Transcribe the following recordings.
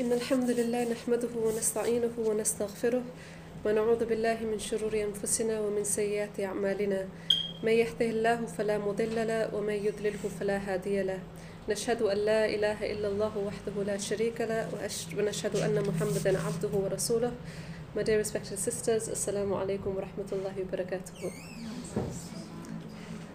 إن الحمد لله نحمده ونستعينه ونستغفره ونعوذ بالله من شرور أنفسنا ومن سيئات أعمالنا من يهده الله فلا مضل له ومن يضلله فلا هادي له نشهد أن لا إله إلا الله وحده لا شريك له ونشهد أن محمدا عبده ورسوله My dear respected sisters, Assalamu alaikum wa rahmatullahi wa barakatuhu.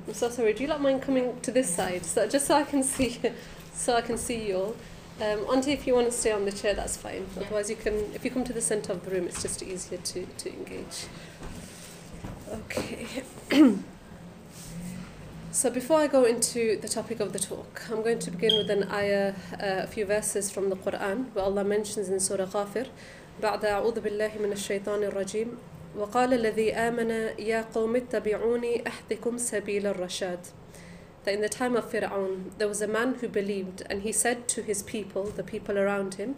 I'm so sorry, do you not mind coming to this side? So just so I can see so I can see you all. Um, Auntie, if you want to stay on the chair, that's fine. Otherwise, you can. If you come to the centre of the room, it's just easier to, to engage. Okay. so before I go into the topic of the talk, I'm going to begin with an ayah, uh, a few verses from the Quran, where Allah mentions in Surah Ghafir, بعد أعوذ بالله من الشيطان الرجيم وقال الذي آمن يا قوم اتبعوني أحدكم سبيل الرشاد that in the time of Fir'aun, there was a man who believed, and he said to his people, the people around him,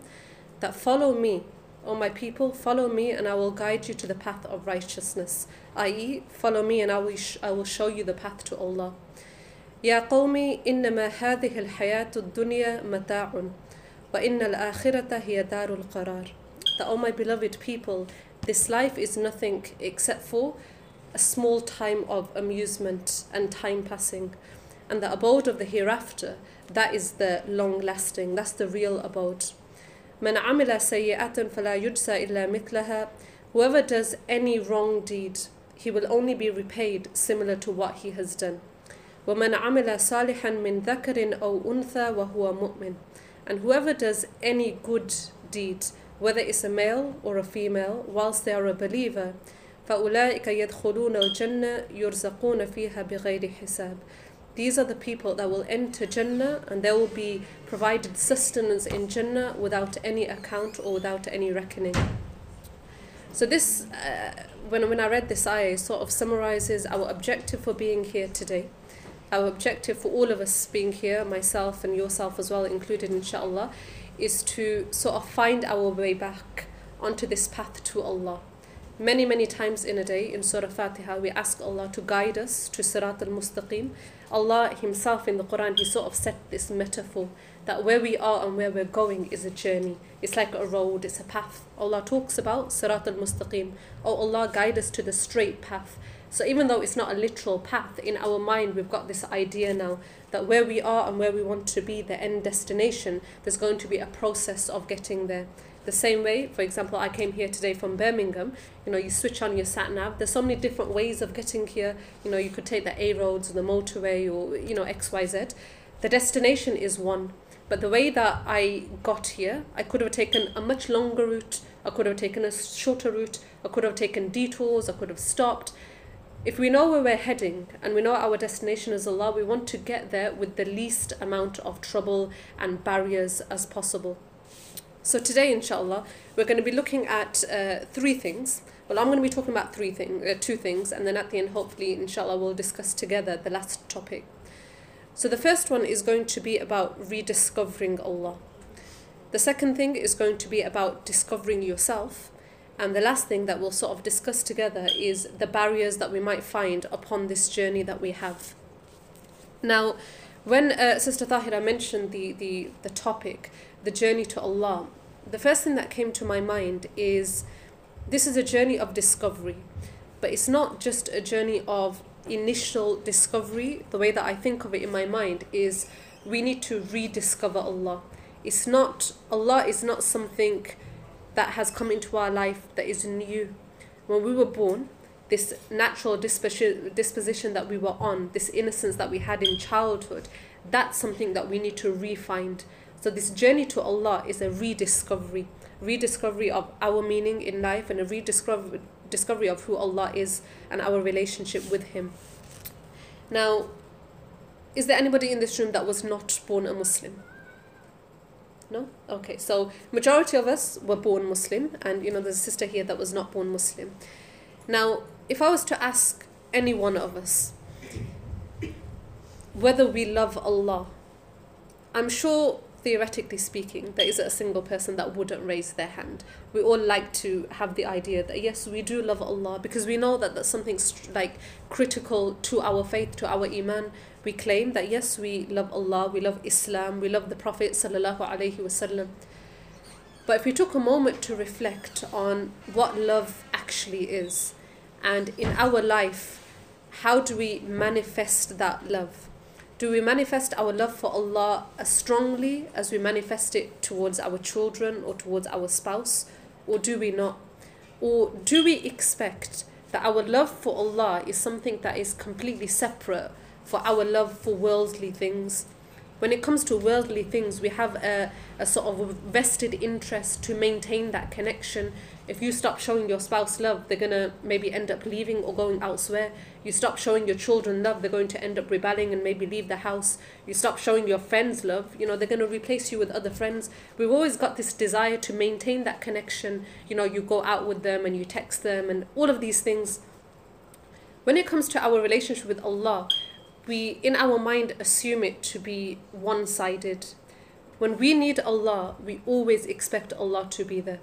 that follow me, O my people, follow me, and I will guide you to the path of righteousness. I.e., follow me, and I will, sh- I will show you the path to Allah. يا قوم إنما هذه الحياة الدنيا متاع وإن الآخرة هي دار القرار. That, O my beloved people, this life is nothing except for a small time of amusement and time passing. And the abode of the hereafter, that is the long lasting, that's the real abode. من عمل سيئة فلا يجزى إلا مثلها Whoever does any wrong deed, he will only be repaid similar to what he has done. ومن عمل صالحا من ذكر أو أنثى وهو مؤمن And whoever does any good deed, whether it's a male or a female, whilst they are a believer, فأولئك يدخلون الجنة يرزقون فيها بغير حساب these are the people that will enter Jannah and they will be provided sustenance in Jannah without any account or without any reckoning. So this, uh, when, when I read this ayah, sort of summarizes our objective for being here today. Our objective for all of us being here, myself and yourself as well included inshallah, is to sort of find our way back onto this path to Allah. Many, many times in a day in Surah Fatiha, we ask Allah to guide us to Sirat al Mustaqim. Allah Himself in the Quran, He sort of set this metaphor that where we are and where we're going is a journey. It's like a road, it's a path. Allah talks about Sirat al Mustaqim. Oh, Allah, guide us to the straight path. So even though it's not a literal path, in our mind we've got this idea now that where we are and where we want to be, the end destination, there's going to be a process of getting there. The same way, for example, I came here today from Birmingham. You know, you switch on your sat nav. There's so many different ways of getting here. You know, you could take the A roads or the motorway or you know X Y Z. The destination is one, but the way that I got here, I could have taken a much longer route. I could have taken a shorter route. I could have taken detours. I could have stopped. If we know where we're heading and we know our destination is Allah, we want to get there with the least amount of trouble and barriers as possible. So today, inshallah, we're going to be looking at uh, three things. Well, I'm going to be talking about three things, uh, two things, and then at the end, hopefully, inshallah, we'll discuss together the last topic. So the first one is going to be about rediscovering Allah. The second thing is going to be about discovering yourself. And the last thing that we'll sort of discuss together is the barriers that we might find upon this journey that we have. Now, when uh, Sister Tahira mentioned the, the, the topic, the journey to Allah, the first thing that came to my mind is this is a journey of discovery, but it's not just a journey of initial discovery. The way that I think of it in my mind is we need to rediscover Allah. It's not, Allah is not something that has come into our life that is new. When we were born, this natural disposition, that we were on, this innocence that we had in childhood, that's something that we need to re-find. So this journey to Allah is a rediscovery, rediscovery of our meaning in life and a rediscovery discovery of who Allah is and our relationship with Him. Now, is there anybody in this room that was not born a Muslim? No? Okay, so majority of us were born Muslim and you know there's a sister here that was not born Muslim. Now, if I was to ask any one of us whether we love Allah, I'm sure theoretically speaking, there isn't a single person that wouldn't raise their hand. We all like to have the idea that yes, we do love Allah because we know that that's something like critical to our faith, to our iman. We claim that yes, we love Allah, we love Islam, we love the Prophet sallallahu alaihi wasallam. But if we took a moment to reflect on what love actually is, and in our life, how do we manifest that love? Do we manifest our love for Allah as strongly as we manifest it towards our children or towards our spouse? Or do we not? Or do we expect that our love for Allah is something that is completely separate for our love for worldly things? when it comes to worldly things, we have a, a sort of vested interest to maintain that connection. If you stop showing your spouse love, they're going to maybe end up leaving or going elsewhere. You stop showing your children love, they're going to end up rebelling and maybe leave the house. You stop showing your friends love, you know, they're going to replace you with other friends. We've always got this desire to maintain that connection. You know, you go out with them and you text them and all of these things. When it comes to our relationship with Allah, we in our mind assume it to be one sided. When we need Allah, we always expect Allah to be there.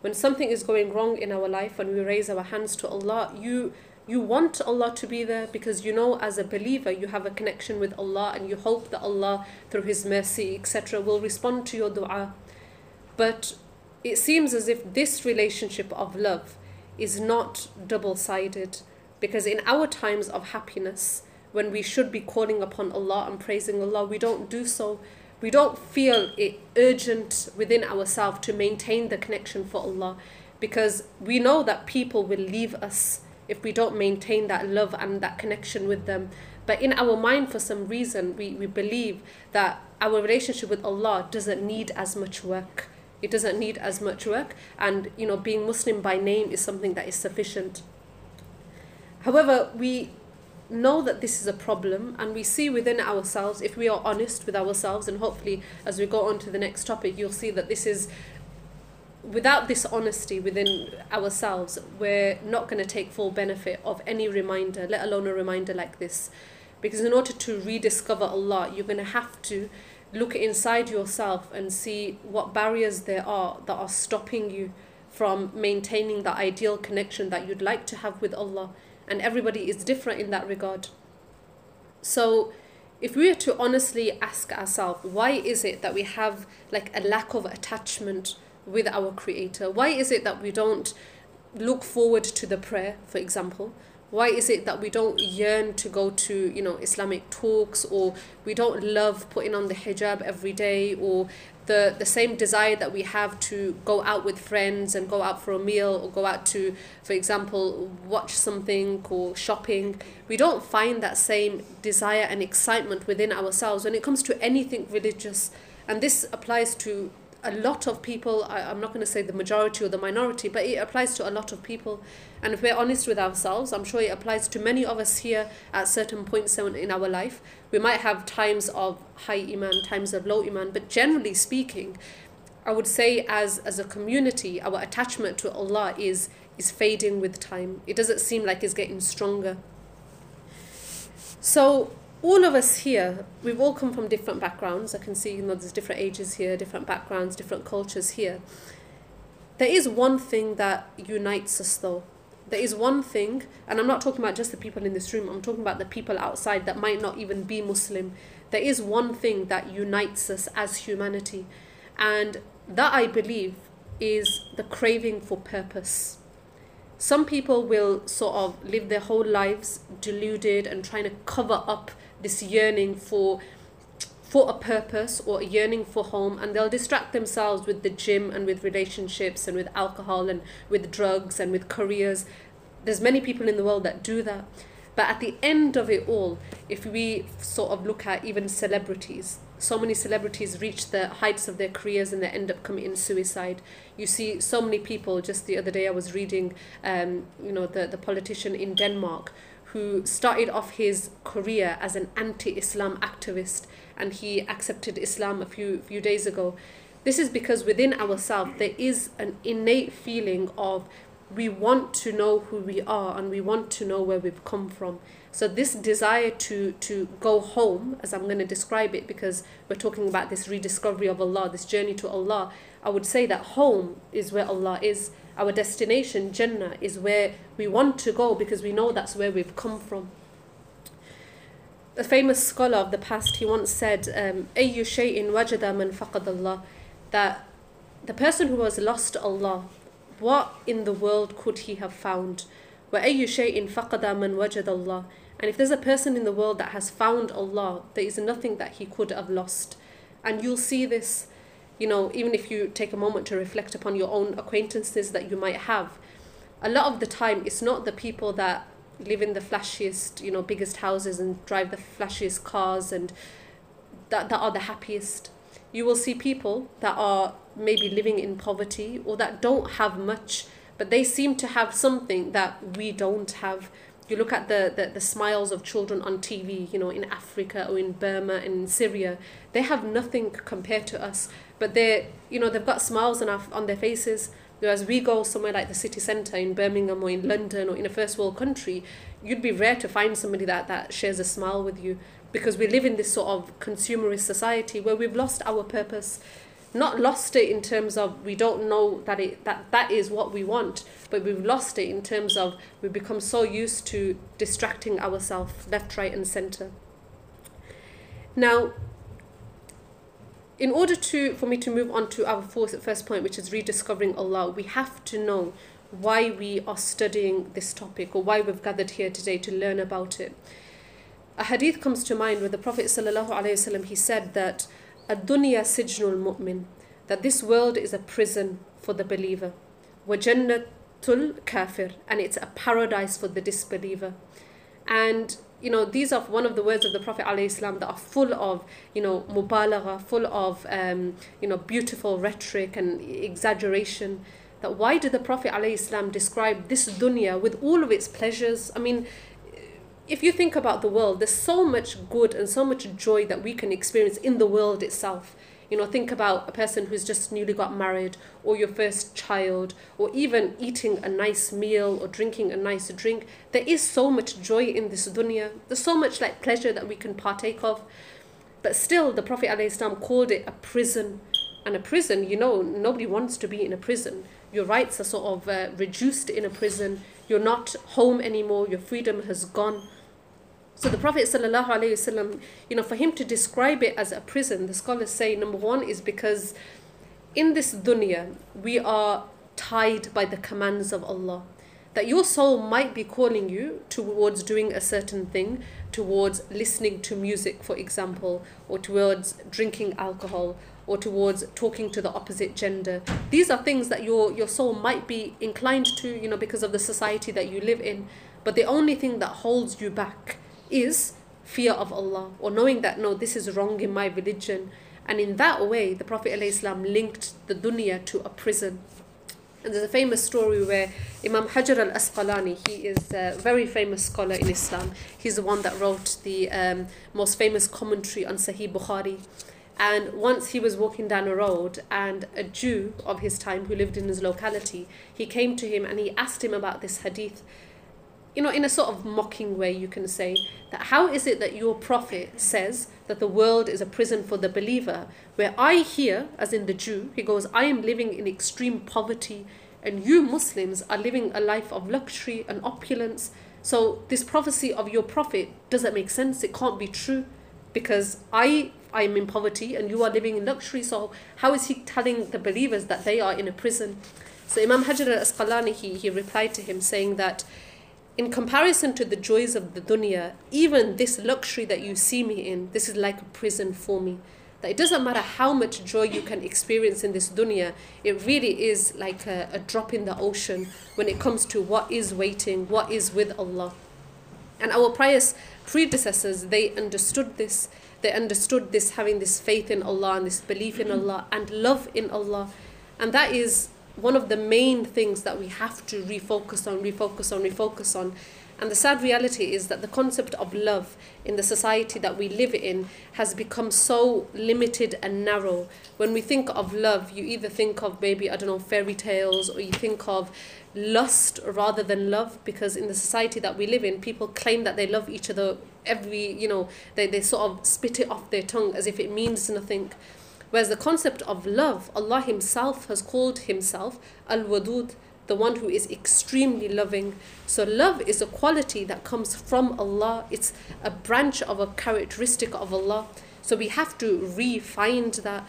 When something is going wrong in our life, when we raise our hands to Allah, you you want Allah to be there because you know as a believer you have a connection with Allah and you hope that Allah through his mercy etc will respond to your dua but it seems as if this relationship of love is not double sided because in our times of happiness when we should be calling upon Allah and praising Allah, we don't do so. We don't feel it urgent within ourselves to maintain the connection for Allah because we know that people will leave us if we don't maintain that love and that connection with them. But in our mind, for some reason, we, we believe that our relationship with Allah doesn't need as much work. It doesn't need as much work, and you know, being Muslim by name is something that is sufficient. However, we know that this is a problem and we see within ourselves if we are honest with ourselves and hopefully as we go on to the next topic you'll see that this is without this honesty within ourselves we're not going to take full benefit of any reminder let alone a reminder like this. Because in order to rediscover Allah you're going to have to look inside yourself and see what barriers there are that are stopping you from maintaining the ideal connection that you'd like to have with Allah and everybody is different in that regard. So, if we were to honestly ask ourselves, why is it that we have like a lack of attachment with our Creator? Why is it that we don't look forward to the prayer, for example? Why is it that we don't yearn to go to, you know, Islamic talks or we don't love putting on the hijab every day or the, the same desire that we have to go out with friends and go out for a meal or go out to, for example, watch something or shopping, we don't find that same desire and excitement within ourselves when it comes to anything religious. And this applies to a lot of people, I, I'm not going to say the majority or the minority, but it applies to a lot of people. And if we're honest with ourselves, I'm sure it applies to many of us here at certain points in our life. We might have times of high iman, times of low iman, but generally speaking, I would say as, as a community, our attachment to Allah is, is fading with time. It doesn't seem like it's getting stronger. So all of us here, we've all come from different backgrounds. I can see, you know, there's different ages here, different backgrounds, different cultures here. There is one thing that unites us though. There is one thing, and I'm not talking about just the people in this room, I'm talking about the people outside that might not even be Muslim. There is one thing that unites us as humanity, and that I believe is the craving for purpose some people will sort of live their whole lives deluded and trying to cover up this yearning for for a purpose or a yearning for home and they'll distract themselves with the gym and with relationships and with alcohol and with drugs and with careers. There's many people in the world that do that. But at the end of it all if we sort of look at even celebrities so many celebrities reach the heights of their careers and they end up committing suicide. You see so many people just the other day i was reading um, you know the, the politician in denmark who started off his career as an anti-Islam activist and he accepted Islam a few few days ago. This is because within ourselves there is an innate feeling of we want to know who we are and we want to know where we've come from. So this desire to to go home, as I'm going to describe it, because we're talking about this rediscovery of Allah, this journey to Allah, I would say that home is where Allah is our destination, Jannah, is where we want to go because we know that's where we've come from. A famous scholar of the past, he once said, um, أَيُّ شَيْءٍ وَجَدَ مَنْ فَقَدَ اللَّهِ That the person who has lost Allah, what in the world could he have found? وَأَيُّ شَيْءٍ فَقَدَ مَنْ وَجَدَ اللَّهِ And if there's a person in the world that has found Allah, there is nothing that he could have lost. And you'll see this, you know, even if you take a moment to reflect upon your own acquaintances that you might have. A lot of the time, it's not the people that live in the flashiest, you know, biggest houses and drive the flashiest cars and that, that are the happiest. You will see people that are maybe living in poverty or that don't have much, but they seem to have something that we don't have. You look at the, the, the smiles of children on TV, you know, in Africa or in Burma and in Syria, they have nothing compared to us, but they're, you know, they've got smiles on, our, on their faces. Whereas we go somewhere like the city centre in Birmingham or in London or in a first world country, you'd be rare to find somebody that, that shares a smile with you. Because we live in this sort of consumerist society where we've lost our purpose. Not lost it in terms of we don't know that it that that is what we want but we've lost it in terms of we've become so used to distracting ourselves left right and center now in order to for me to move on to our first, first point which is rediscovering allah we have to know why we are studying this topic or why we've gathered here today to learn about it. A hadith comes to mind where the prophet wasallam he said that ad-dunya sijnul mu'min that this world is a prison for the believer. Wa jannatul kafir and it's a paradise for the disbeliever. And you know these are one of the words of the prophet ﷺ that are full of you know mubalagha full of um, you know beautiful rhetoric and exaggeration. That why did the prophet ﷺ describe this dunya with all of its pleasures? I mean if you think about the world there's so much good and so much joy that we can experience in the world itself you know think about a person who's just newly got married or your first child or even eating a nice meal or drinking a nice drink. There is so much joy in this dunya. There's so much like pleasure that we can partake of. But still the prophet ﷺ called it a prison. And a prison you know nobody wants to be in a prison. Your rights are sort of uh, reduced in a prison. You're not home anymore. Your freedom has gone so the Prophet ﷺ, you know, for him to describe it as a prison, the scholars say number one is because in this dunya we are tied by the commands of Allah. That your soul might be calling you towards doing a certain thing, towards listening to music, for example, or towards drinking alcohol, or towards talking to the opposite gender. These are things that your, your soul might be inclined to, you know, because of the society that you live in. But the only thing that holds you back is fear of Allah or knowing that no this is wrong in my religion and in that way the Prophet ﷺ linked the dunya to a prison and there's a famous story where Imam Hajar al Asqalani, he is a very famous scholar in Islam. He's the one that wrote the um, most famous commentary on Sahih Bukhari. And once he was walking down a road, and a Jew of his time who lived in his locality, he came to him and he asked him about this hadith you know, in a sort of mocking way, you can say that how is it that your prophet says that the world is a prison for the believer, where I hear, as in the Jew, he goes, I am living in extreme poverty, and you Muslims are living a life of luxury and opulence. So this prophecy of your prophet doesn't make sense. It can't be true, because I I am in poverty and you are living in luxury. So how is he telling the believers that they are in a prison? So Imam Hajar al-Asqalani, he, he replied to him saying that in comparison to the joys of the dunya, even this luxury that you see me in, this is like a prison for me. That it doesn't matter how much joy you can experience in this dunya, it really is like a, a drop in the ocean when it comes to what is waiting, what is with Allah. And our pious predecessors, they understood this. They understood this, having this faith in Allah and this belief in Allah and love in Allah. And that is one of the main things that we have to refocus on, refocus on, refocus on. And the sad reality is that the concept of love in the society that we live in has become so limited and narrow. When we think of love, you either think of maybe, I don't know, fairy tales, or you think of lust rather than love, because in the society that we live in, people claim that they love each other every, you know, they, they sort of spit it off their tongue as if it means nothing. Whereas the concept of love, Allah Himself has called Himself Al Wadud, the one who is extremely loving. So, love is a quality that comes from Allah, it's a branch of a characteristic of Allah. So, we have to re find that.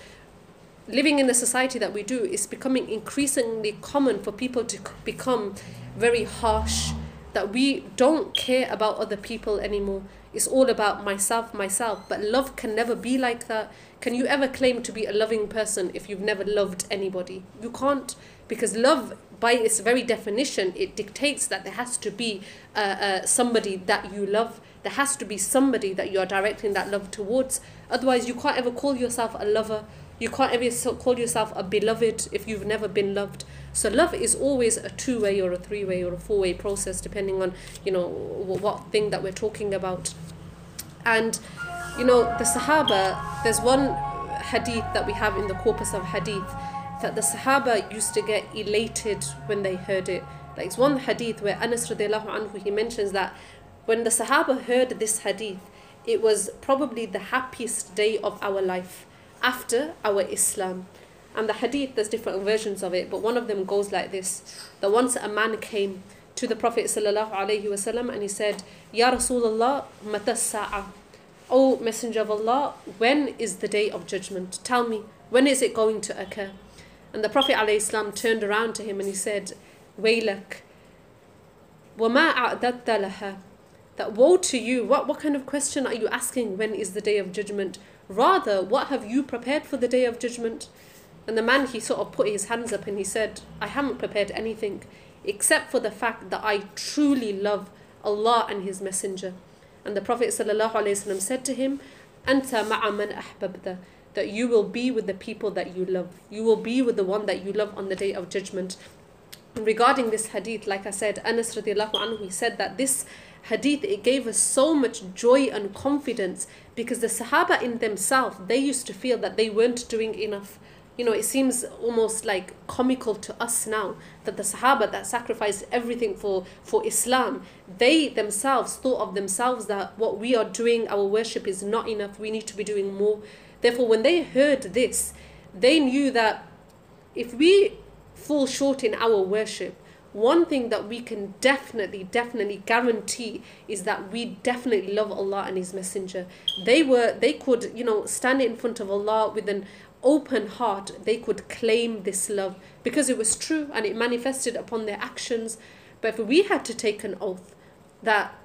living in the society that we do, it's becoming increasingly common for people to become very harsh, that we don't care about other people anymore. It's all about myself, myself. But love can never be like that. Can you ever claim to be a loving person if you've never loved anybody? You can't, because love, by its very definition, it dictates that there has to be uh, uh, somebody that you love. There has to be somebody that you are directing that love towards. Otherwise, you can't ever call yourself a lover. You can't ever call yourself a beloved if you've never been loved. So love is always a two-way or a three-way or a four-way process, depending on you know what thing that we're talking about. And you know the Sahaba. There's one hadith that we have in the corpus of hadith that the Sahaba used to get elated when they heard it. Like it's one hadith where Anas radiallahu anhu he mentions that when the Sahaba heard this hadith, it was probably the happiest day of our life after our Islam. And the hadith, there's different versions of it, but one of them goes like this: that once a man came to the Prophet sallallahu alaihi wasallam and he said, "Ya Rasulullah, mata sa'a." O Messenger of Allah, when is the day of judgment? Tell me, when is it going to occur? And the Prophet ﷺ turned around to him and he said, Waylak, وَمَا أَعْدَدْتَ لَهَا That woe to you, what, what kind of question are you asking when is the day of judgment? Rather, what have you prepared for the day of judgment? And the man, he sort of put his hands up and he said, I haven't prepared anything except for the fact that I truly love Allah and His Messenger. And the Prophet ﷺ said to him, Anta ma'a man ahbabta, that you will be with the people that you love. You will be with the one that you love on the day of judgment. Regarding this hadith, like I said, Anas radiallahu anhu, he said that this hadith, it gave us so much joy and confidence because the Sahaba in themselves, they used to feel that they weren't doing enough. You know, it seems almost like comical to us now that the Sahaba that sacrificed everything for, for Islam, they themselves thought of themselves that what we are doing, our worship is not enough, we need to be doing more. Therefore, when they heard this, they knew that if we fall short in our worship, one thing that we can definitely, definitely guarantee is that we definitely love Allah and His Messenger. They were, they could, you know, stand in front of Allah with an open heart. They could claim this love because it was true and it manifested upon their actions. But if we had to take an oath that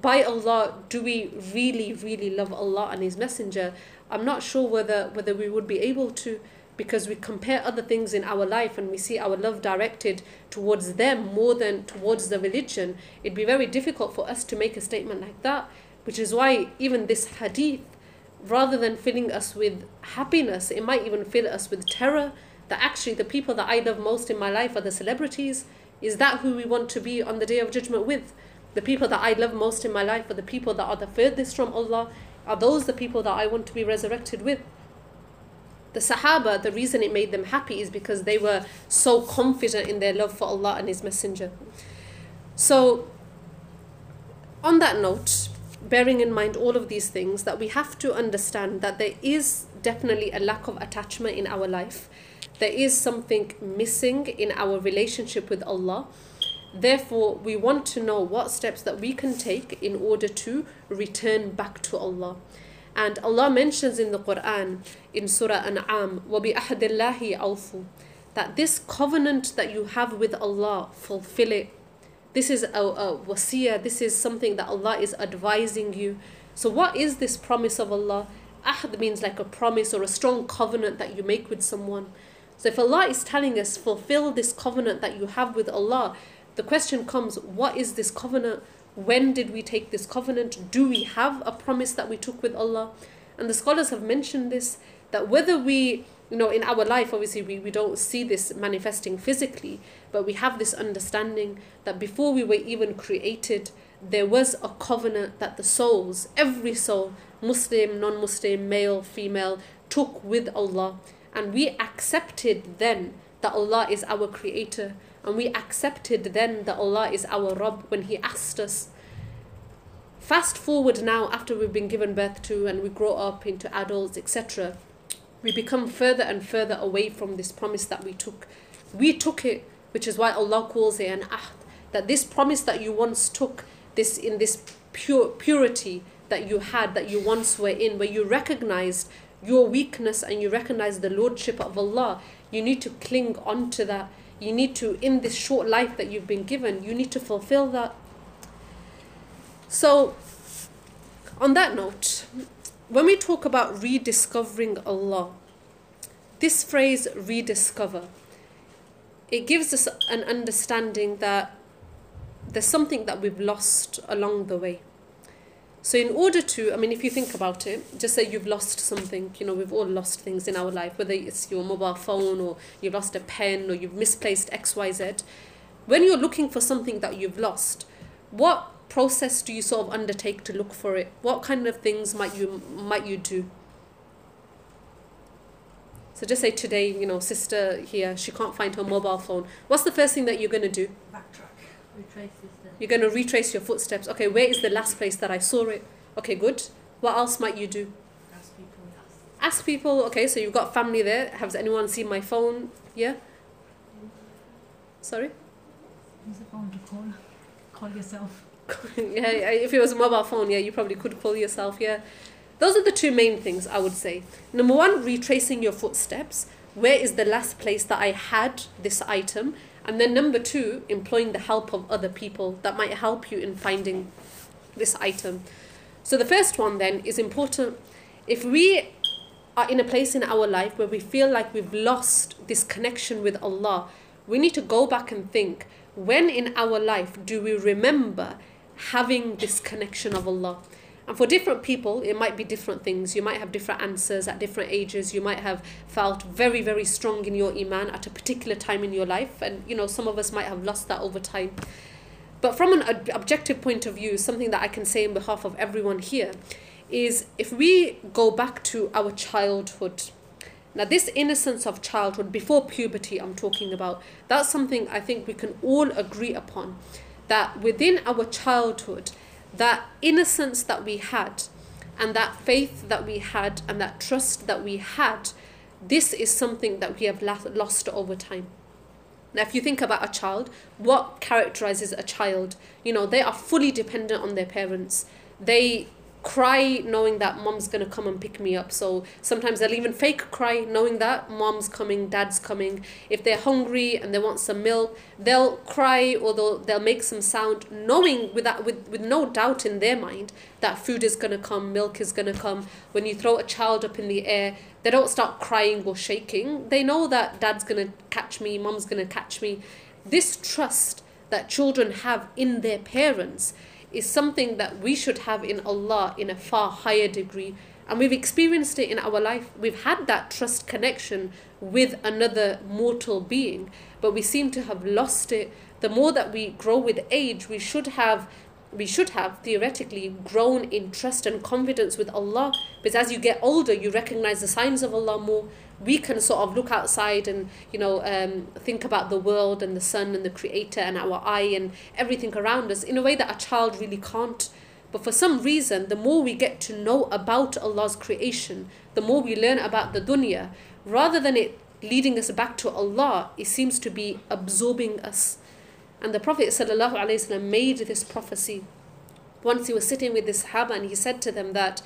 by Allah, do we really, really love Allah and His Messenger? I'm not sure whether whether we would be able to because we compare other things in our life and we see our love directed towards them more than towards the religion. It'd be very difficult for us to make a statement like that, which is why even this hadith, rather than filling us with happiness, it might even fill us with terror. That actually the people that I love most in my life are the celebrities. Is that who we want to be on the day of judgment with? The people that I love most in my life are the people that are the furthest from Allah. Are those the people that I want to be resurrected with? The Sahaba, the reason it made them happy is because they were so confident in their love for Allah and His Messenger. So, on that note, bearing in mind all of these things, that we have to understand that there is definitely a lack of attachment in our life. There is something missing in our relationship with Allah. Therefore, we want to know what steps that we can take in order to return back to Allah. And Allah mentions in the Quran, in Surah An'am, وَبِأَحْدِ اللَّهِ أَوْفُوا That this covenant that you have with Allah, fulfill it. This is a, a wasiyah, this is something that Allah is advising you. So what is this promise of Allah? Ahd means like a promise or a strong covenant that you make with someone. So if Allah is telling us, fulfill this covenant that you have with Allah, the question comes, what is this covenant? When did we take this covenant? Do we have a promise that we took with Allah? And the scholars have mentioned this that whether we, you know, in our life, obviously we, we don't see this manifesting physically, but we have this understanding that before we were even created, there was a covenant that the souls, every soul, Muslim, non Muslim, male, female, took with Allah. And we accepted then that Allah is our creator and we accepted then that Allah is our Rabb when He asked us. Fast forward now, after we've been given birth to and we grow up into adults, etc., we become further and further away from this promise that we took. We took it, which is why Allah calls it an ahd, that this promise that you once took, this in this pure purity that you had, that you once were in, where you recognized your weakness and you recognize the lordship of Allah, you need to cling on to that. You need to, in this short life that you've been given, you need to fulfill that. So, on that note, when we talk about rediscovering Allah, this phrase rediscover, it gives us an understanding that there's something that we've lost along the way. So, in order to, I mean, if you think about it, just say you've lost something, you know, we've all lost things in our life, whether it's your mobile phone or you've lost a pen or you've misplaced XYZ. When you're looking for something that you've lost, what process do you sort of undertake to look for it? What kind of things might you might you do? So just say today, you know, sister here, she can't find her mobile phone. What's the first thing that you're going to do? Backtrack. Retraces the. You're going to retrace your footsteps. Okay, where is the last place that I saw it? Okay, good. What else might you do? Ask people. Ask people. Okay, so you've got family there. Has anyone seen my phone? Yeah. Sorry. Use the phone to call. Call yourself. yeah, yeah, if it was a mobile phone, yeah, you probably could call yourself. Yeah, those are the two main things I would say. Number one, retracing your footsteps. Where is the last place that I had this item? And then number two, employing the help of other people that might help you in finding this item. So the first one then is important. If we are in a place in our life where we feel like we've lost this connection with Allah, we need to go back and think when in our life do we remember having this connection of Allah? And for different people, it might be different things. You might have different answers at different ages. You might have felt very, very strong in your iman at a particular time in your life. And, you know, some of us might have lost that over time. But from an ob- objective point of view, something that I can say in behalf of everyone here is if we go back to our childhood, now this innocence of childhood, before puberty, I'm talking about, that's something I think we can all agree upon. That within our childhood, that innocence that we had and that faith that we had and that trust that we had, this is something that we have lost over time. Now, if you think about a child, what characterizes a child? You know, they are fully dependent on their parents. They cry knowing that mom's gonna come and pick me up. So sometimes they'll even fake cry knowing that mom's coming, dad's coming. If they're hungry and they want some milk, they'll cry or they'll, they'll make some sound, knowing with that with, with no doubt in their mind that food is gonna come, milk is gonna come. When you throw a child up in the air, they don't start crying or shaking. They know that dad's gonna catch me, mom's gonna catch me. This trust that children have in their parents is something that we should have in Allah in a far higher degree. And we've experienced it in our life. We've had that trust connection with another mortal being, but we seem to have lost it. The more that we grow with age, we should have we should have theoretically grown in trust and confidence with Allah because as you get older you recognize the signs of Allah more we can sort of look outside and you know um, think about the world and the sun and the creator and our eye and everything around us in a way that a child really can't but for some reason the more we get to know about Allah's creation the more we learn about the dunya rather than it leading us back to Allah it seems to be absorbing us and the Prophet ﷺ made this prophecy. Once he was sitting with the Sahaba and he said to them that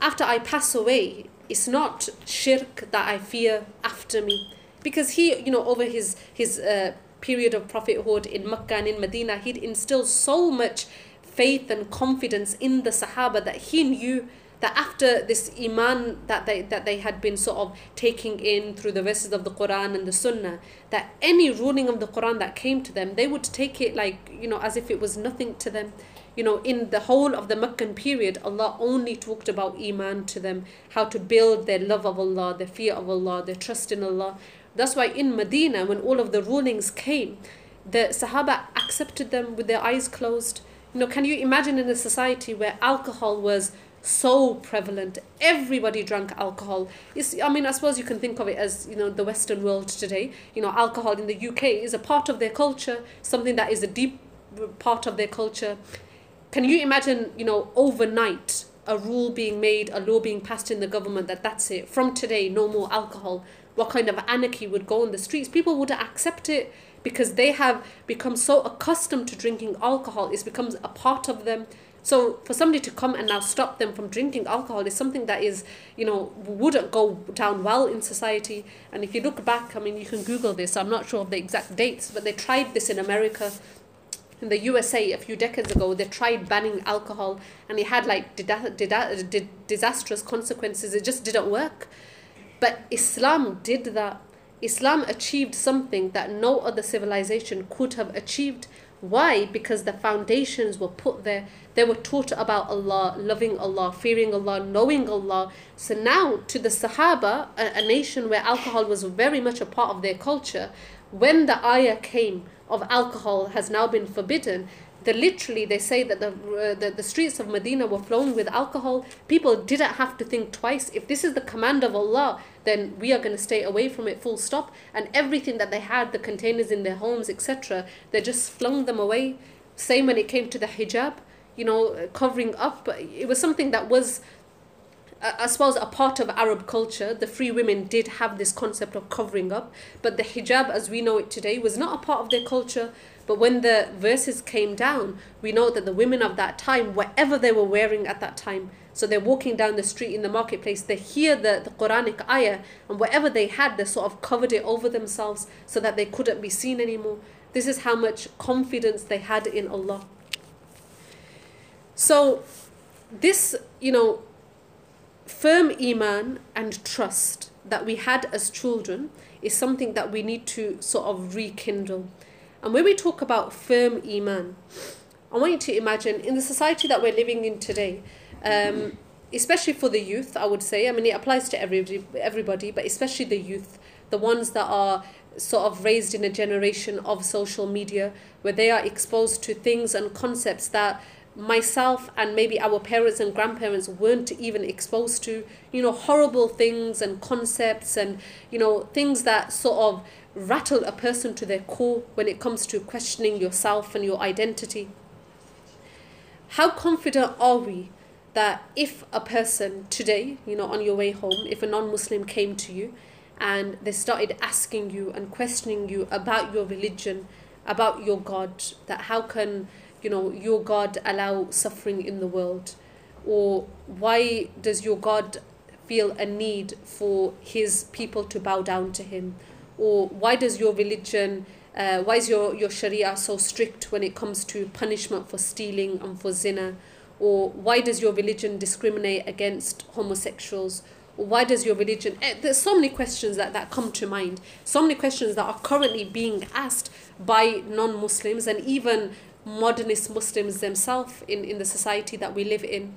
after I pass away, it's not shirk that I fear after me. Because he, you know, over his, his uh, period of prophethood in Makkah and in Medina, he'd instilled so much faith and confidence in the Sahaba that he knew that after this iman that they that they had been sort of taking in through the verses of the Quran and the Sunnah, that any ruling of the Quran that came to them, they would take it like you know as if it was nothing to them. You know, in the whole of the Meccan period, Allah only talked about iman to them, how to build their love of Allah, their fear of Allah, their trust in Allah. That's why in Medina, when all of the rulings came, the Sahaba accepted them with their eyes closed. You know, can you imagine in a society where alcohol was so prevalent. Everybody drank alcohol. It's, I mean, I suppose you can think of it as, you know, the Western world today. You know, alcohol in the UK is a part of their culture, something that is a deep part of their culture. Can you imagine, you know, overnight a rule being made, a law being passed in the government that that's it, from today, no more alcohol? What kind of anarchy would go on the streets? People would accept it because they have become so accustomed to drinking alcohol, it becomes a part of them So for somebody to come and now stop them from drinking alcohol is something that is, you know, wouldn't go down well in society. And if you look back, I mean, you can Google this. I'm not sure of the exact dates, but they tried this in America in the USA a few decades ago, they tried banning alcohol and it had like disastrous consequences. It just didn't work. But Islam did that. Islam achieved something that no other civilization could have achieved. Why? Because the foundations were put there. They were taught about Allah, loving Allah, fearing Allah, knowing Allah. So now, to the Sahaba, a, a nation where alcohol was very much a part of their culture, when the ayah came, of alcohol has now been forbidden, the literally they say that the, uh, the the streets of Medina were flowing with alcohol. People didn't have to think twice. If this is the command of Allah, then we are going to stay away from it. Full stop. And everything that they had, the containers in their homes, etc., they just flung them away. Same when it came to the hijab, you know, covering up. It was something that was Uh, I suppose a part of Arab culture, the free women did have this concept of covering up, but the hijab as we know it today was not a part of their culture. But when the verses came down, we know that the women of that time, whatever they were wearing at that time, so they're walking down the street in the marketplace, they hear the, the Quranic ayah, and whatever they had, they sort of covered it over themselves so that they couldn't be seen anymore. This is how much confidence they had in Allah. So, this, you know, firm iman and trust that we had as children is something that we need to sort of rekindle. And when we talk about firm iman, I want you to imagine in the society that we're living in today, um, especially for the youth, I would say. I mean, it applies to everybody, everybody, but especially the youth, the ones that are sort of raised in a generation of social media, where they are exposed to things and concepts that myself and maybe our parents and grandparents weren't even exposed to you know horrible things and concepts and you know things that sort of rattle a person to their core when it comes to questioning yourself and your identity. How confident are we that if a person today you know on your way home if a non-muslim came to you and they started asking you and questioning you about your religion about your god that how can you know, your God allow suffering in the world? Or why does your God feel a need for his people to bow down to him? Or why does your religion, uh, why is your, your Sharia so strict when it comes to punishment for stealing and for zina? Or why does your religion discriminate against homosexuals? Or why does your religion eh, there's so many questions that, that come to mind so many questions that are currently being asked by non-muslims and even modernist Muslims themselves in, in the society that we live in.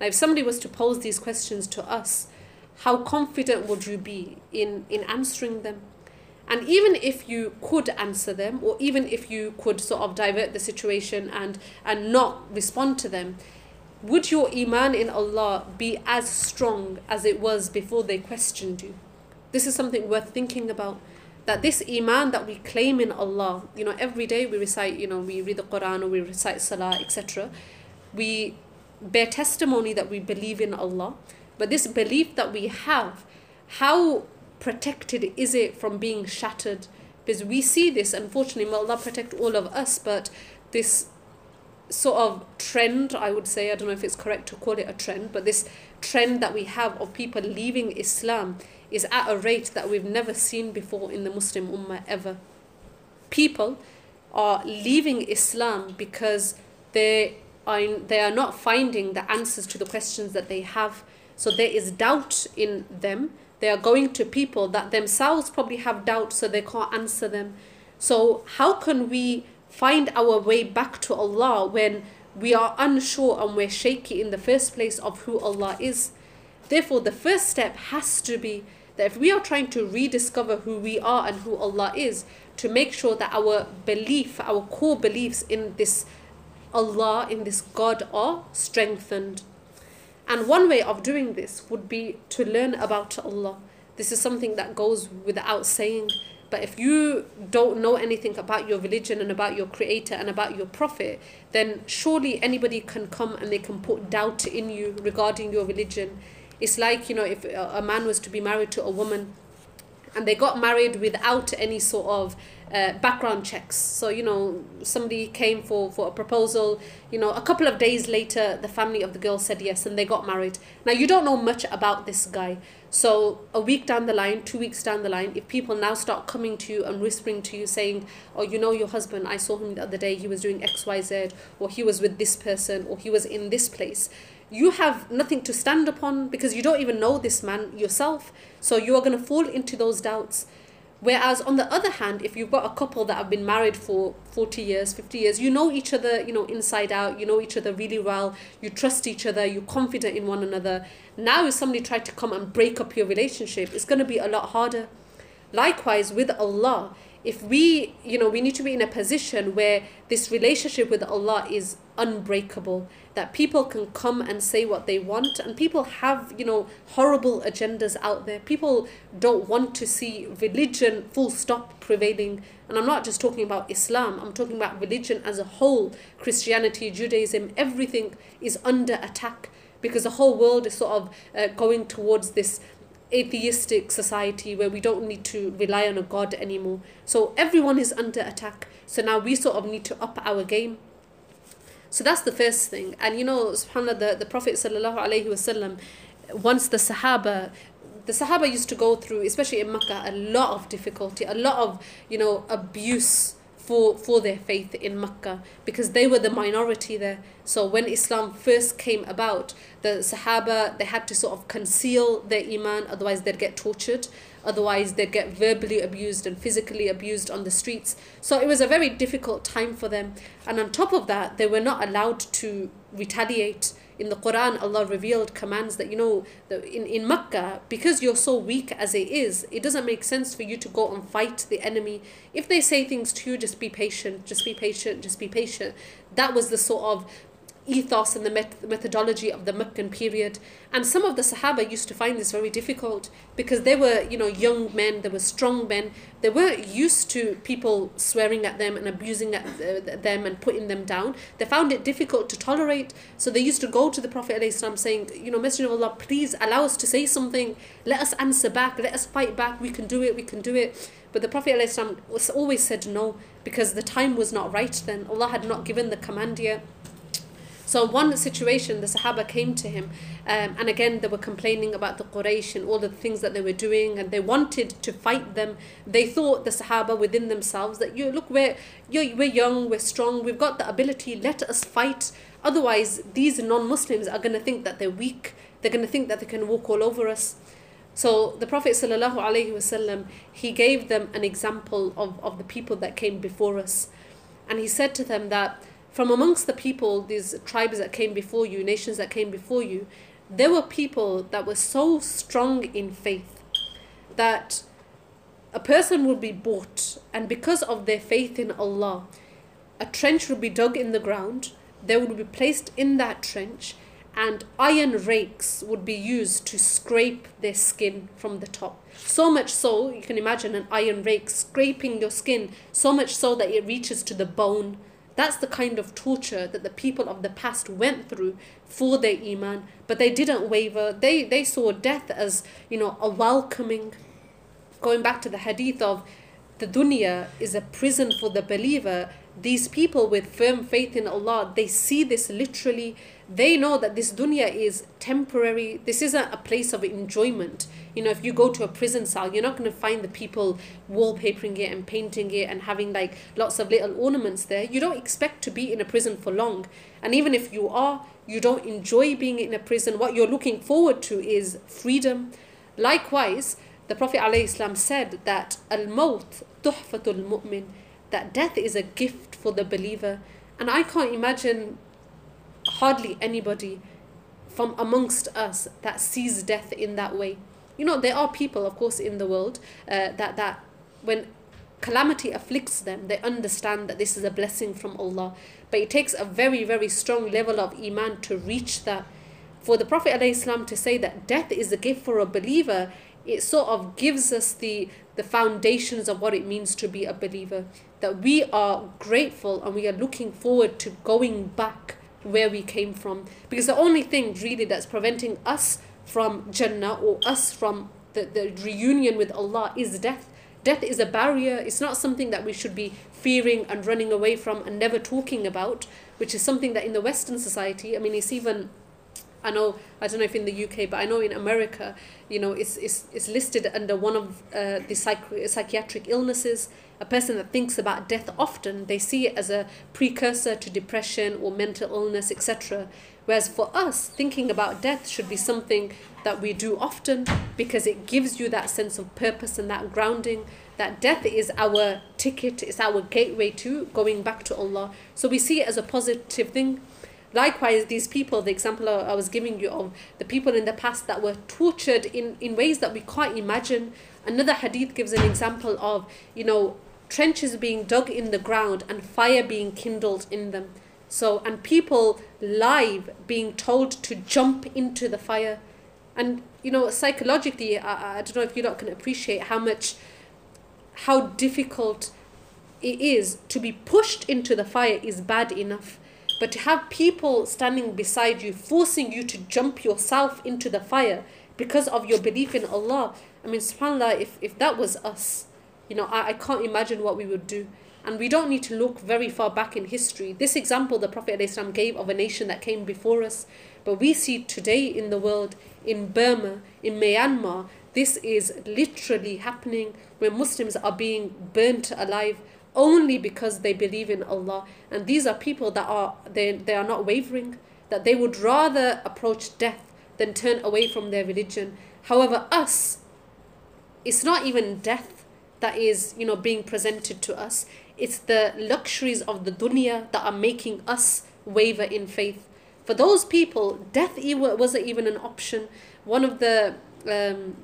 Now, if somebody was to pose these questions to us, how confident would you be in, in answering them? And even if you could answer them, or even if you could sort of divert the situation and, and not respond to them, would your iman in Allah be as strong as it was before they questioned you? This is something worth thinking about that this iman that we claim in Allah, you know, every day we recite, you know, we read the Quran or we recite Salah, etc. We bear testimony that we believe in Allah, but this belief that we have, how protected is it from being shattered? Because we see this, unfortunately, may Allah protect all of us, but this sort of trend, I would say, I don't know if it's correct to call it a trend, but this trend that we have of people leaving Islam is at a rate that we've never seen before in the Muslim Ummah ever. People are leaving Islam because they are, they are not finding the answers to the questions that they have. So there is doubt in them. They are going to people that themselves probably have doubt, so they can't answer them. So, how can we find our way back to Allah when we are unsure and we're shaky in the first place of who Allah is? Therefore, the first step has to be that if we are trying to rediscover who we are and who Allah is, to make sure that our belief, our core beliefs in this Allah, in this God, are strengthened. And one way of doing this would be to learn about Allah. This is something that goes without saying. But if you don't know anything about your religion and about your creator and about your prophet, then surely anybody can come and they can put doubt in you regarding your religion it's like, you know, if a man was to be married to a woman and they got married without any sort of uh, background checks. So you know, somebody came for for a proposal. You know, a couple of days later, the family of the girl said yes, and they got married. Now you don't know much about this guy. So a week down the line, two weeks down the line, if people now start coming to you and whispering to you, saying, "Oh, you know your husband? I saw him the other day. He was doing X, Y, Z, or he was with this person, or he was in this place." You have nothing to stand upon because you don't even know this man yourself. So you are going to fall into those doubts. Whereas on the other hand, if you've got a couple that have been married for 40 years, 50 years, you know each other, you know, inside out, you know each other really well, you trust each other, you're confident in one another. Now if somebody tried to come and break up your relationship, it's going to be a lot harder. Likewise with Allah, if we, you know, we need to be in a position where this relationship with Allah is unbreakable that people can come and say what they want and people have you know horrible agendas out there. People don't want to see religion full stop prevailing. And i'm not just talking about islam i'm talking about religion as a whole. Christianity judaism everything is under attack because the whole world is sort of uh, going towards this atheistic society where we don't need to rely on a god anymore. So everyone is under attack. So now we sort of need to up our game. So that's the first thing. And you know, subhanAllah, the, the Prophet wasallam, once the Sahaba the Sahaba used to go through, especially in Makkah, a lot of difficulty, a lot of, you know, abuse for, for their faith in Makkah because they were the minority there. So when Islam first came about, the Sahaba, they had to sort of conceal their Iman, otherwise they'd get tortured. Otherwise, they'd get verbally abused and physically abused on the streets. So it was a very difficult time for them. And on top of that, they were not allowed to retaliate. In the Quran, Allah revealed commands that, you know, in, in Makkah, because you're so weak as it is, it doesn't make sense for you to go and fight the enemy. If they say things to you, just be patient, just be patient, just be patient. That was the sort of ethos and the met- methodology of the Meccan period. And some of the Sahaba used to find this very difficult because they were, you know, young men, they were strong men. They weren't used to people swearing at them and abusing at uh, them and putting them down. They found it difficult to tolerate. So they used to go to the Prophet ﷺ saying, you know, Messenger of Allah, please allow us to say something. Let us answer back. Let us fight back. We can do it. We can do it. But the Prophet ﷺ always said no because the time was not right then. Allah had not given the command yet. So one situation, the Sahaba came to him, um, and again they were complaining about the Quraysh and all the things that they were doing, and they wanted to fight them. They thought the Sahaba within themselves that you look, we're you we're young, we're strong, we've got the ability. Let us fight. Otherwise, these non-Muslims are going to think that they're weak. They're going to think that they can walk all over us. So the Prophet ﷺ, he gave them an example of, of the people that came before us. And he said to them that from amongst the people, these tribes that came before you, nations that came before you, there were people that were so strong in faith that a person would be bought, and because of their faith in Allah, a trench would be dug in the ground, they would be placed in that trench, and iron rakes would be used to scrape their skin from the top. So much so, you can imagine an iron rake scraping your skin, so much so that it reaches to the bone that's the kind of torture that the people of the past went through for their iman, but they didn't waver. They they saw death as, you know, a welcoming. Going back to the hadith of the dunya is a prison for the believer. These people with firm faith in Allah, they see this literally they know that this dunya is temporary. This isn't a place of enjoyment. You know, if you go to a prison cell, you're not going to find the people wallpapering it and painting it and having like lots of little ornaments there. You don't expect to be in a prison for long. And even if you are, you don't enjoy being in a prison. What you're looking forward to is freedom. Likewise, the Prophet ﷺ said that al-maut tuhfatul mu'min, that death is a gift for the believer. And I can't imagine hardly anybody from amongst us that sees death in that way. You know, there are people, of course, in the world uh, that that when calamity afflicts them, they understand that this is a blessing from Allah. But it takes a very, very strong level of iman to reach that. For the Prophet ﷺ to say that death is a gift for a believer, it sort of gives us the the foundations of what it means to be a believer. That we are grateful and we are looking forward to going back where we came from. Because the only thing really that's preventing us from Jannah or us from the, the reunion with Allah is death. Death is a barrier. It's not something that we should be fearing and running away from and never talking about, which is something that in the Western society, I mean, it's even I know I don't know if in the UK, but I know in America, you know, it's it's, it's listed under one of uh, the psych- psychiatric illnesses. A person that thinks about death often, they see it as a precursor to depression or mental illness, etc. Whereas for us, thinking about death should be something that we do often because it gives you that sense of purpose and that grounding. That death is our ticket, it's our gateway to going back to Allah. So we see it as a positive thing. Likewise, these people, the example I was giving you of the people in the past that were tortured in, in ways that we can't imagine. Another hadith gives an example of, you know, trenches being dug in the ground and fire being kindled in them. So, and people live being told to jump into the fire. And, you know, psychologically, I, I don't know if you lot can appreciate how much, how difficult it is to be pushed into the fire is bad enough. But to have people standing beside you, forcing you to jump yourself into the fire because of your belief in Allah, I mean, subhanAllah, if, if that was us, you know, I, I can't imagine what we would do. And we don't need to look very far back in history. This example the Prophet ﷺ gave of a nation that came before us, but we see today in the world, in Burma, in Myanmar, this is literally happening where Muslims are being burnt alive only because they believe in Allah. And these are people that are they, they are not wavering, that they would rather approach death than turn away from their religion. However, us, it's not even death that is, you know, being presented to us. It's the luxuries of the dunya that are making us waver in faith. For those people, death wasn't even an option. One of the um,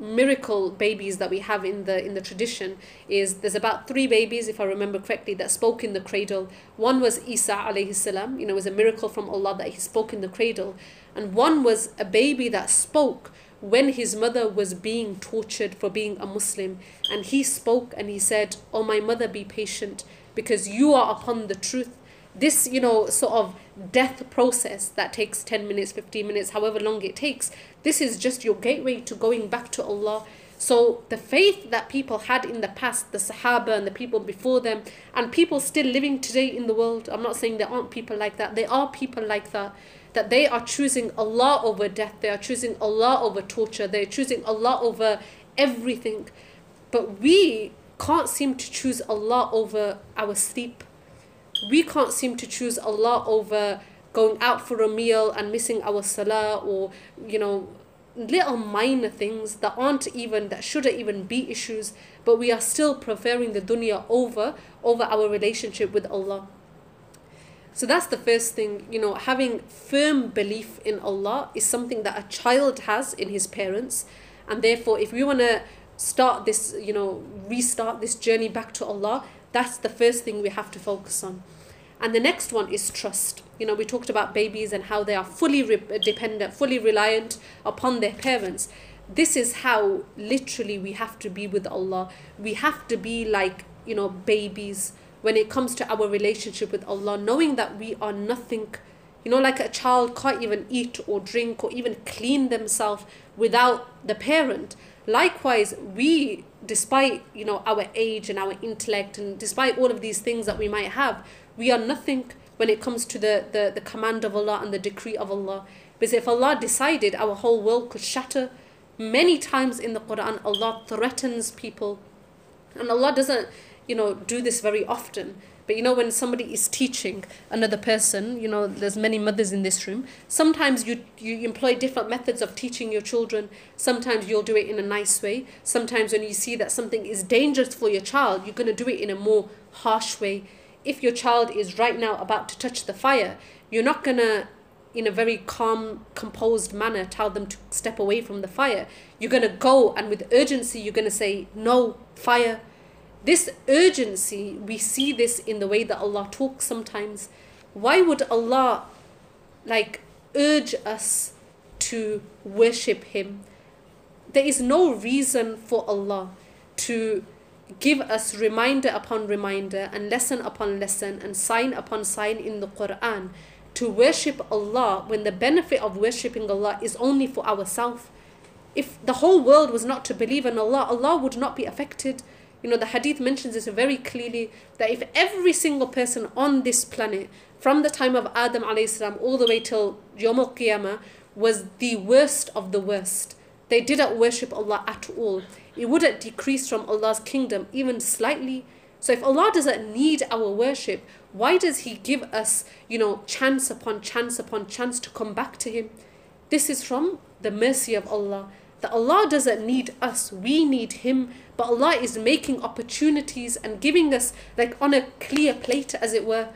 miracle babies that we have in the in the tradition is there's about three babies if I remember correctly that spoke in the cradle. One was Isa alayhi salam, you know, it was a miracle from Allah that he spoke in the cradle, and one was a baby that spoke when his mother was being tortured for being a Muslim, and he spoke and he said, "Oh my mother, be patient because you are upon the truth." This, you know, sort of death process that takes 10 minutes, 15 minutes, however long it takes, this is just your gateway to going back to Allah. So the faith that people had in the past, the Sahaba and the people before them, and people still living today in the world, I'm not saying there aren't people like that, there are people like that, that they are choosing Allah over death, they are choosing Allah over torture, they're choosing Allah over everything. But we can't seem to choose Allah over our sleep. We can't seem to choose Allah over going out for a meal and missing our salah or, you know, little minor things that aren't even that shouldn't even be issues but we are still preferring the dunya over over our relationship with Allah so that's the first thing you know having firm belief in Allah is something that a child has in his parents and therefore if we want to start this you know restart this journey back to Allah that's the first thing we have to focus on and the next one is trust. You know, we talked about babies and how they are fully re- dependent, fully reliant upon their parents. This is how literally we have to be with Allah. We have to be like, you know, babies when it comes to our relationship with Allah, knowing that we are nothing. You know, like a child can't even eat or drink or even clean themselves without the parent. Likewise, we, despite, you know, our age and our intellect and despite all of these things that we might have, we are nothing when it comes to the, the, the command of Allah and the decree of Allah. Because if Allah decided our whole world could shatter, many times in the Quran, Allah threatens people. And Allah doesn't, you know, do this very often. But you know, when somebody is teaching another person, you know, there's many mothers in this room. Sometimes you, you employ different methods of teaching your children. Sometimes you'll do it in a nice way. Sometimes when you see that something is dangerous for your child, you're to do it in a more harsh way if your child is right now about to touch the fire, you're not to, in a very calm, composed manner, tell them to step away from the fire. You're to go and with urgency, you're to say, No, fire. This urgency, we see this in the way that Allah talks sometimes. Why would Allah like urge us to worship Him? There is no reason for Allah to give us reminder upon reminder and lesson upon lesson and sign upon sign in the Quran to worship Allah when the benefit of worshipping Allah is only for ourselves. if the whole world was not to believe in Allah, Allah would not be affected. You know, the hadith mentions this very clearly that if every single person on this planet, from the time of Adam alayhi all the way till Yom al Qiyamah, was the worst of the worst, they didn't worship Allah at all. It wouldn't decrease from Allah's kingdom even slightly. So if Allah doesn't need our worship, why does He give us, you know, chance upon chance upon chance to come back to Him? This is from the mercy of Allah. That Allah doesn't need us, we need Him. But Allah is making opportunities and giving us, like on a clear plate, as it were,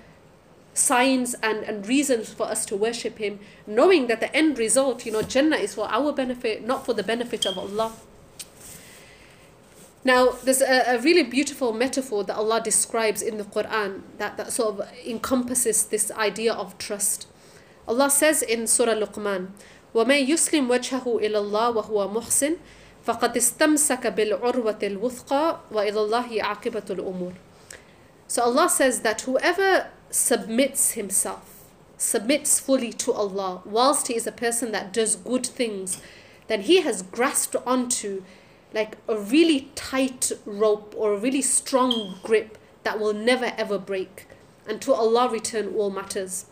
signs and, and reasons for us to worship Him, knowing that the end result, you know, Jannah is for our benefit, not for the benefit of Allah. Now, there's a, a really beautiful metaphor that Allah describes in the Quran that, that sort of encompasses this idea of trust. Allah says in Surah Luqman, وَمَن يُسْلِمْ وَجْهَهُ إِلَى اللَّهِ وَهُوَ مُحْسِنٌ فَقَدْ اسْتَمْسَكَ بِالْعُرْوَةِ الْوُثْقَى وَإِلَى اللَّهِ عَاقِبَةُ الْأُمُورِ So Allah says that whoever submits himself, submits fully to Allah, whilst he is a person that does good things, then he has grasped onto like a really tight rope or a really strong grip that will never ever break. And to Allah return all matters.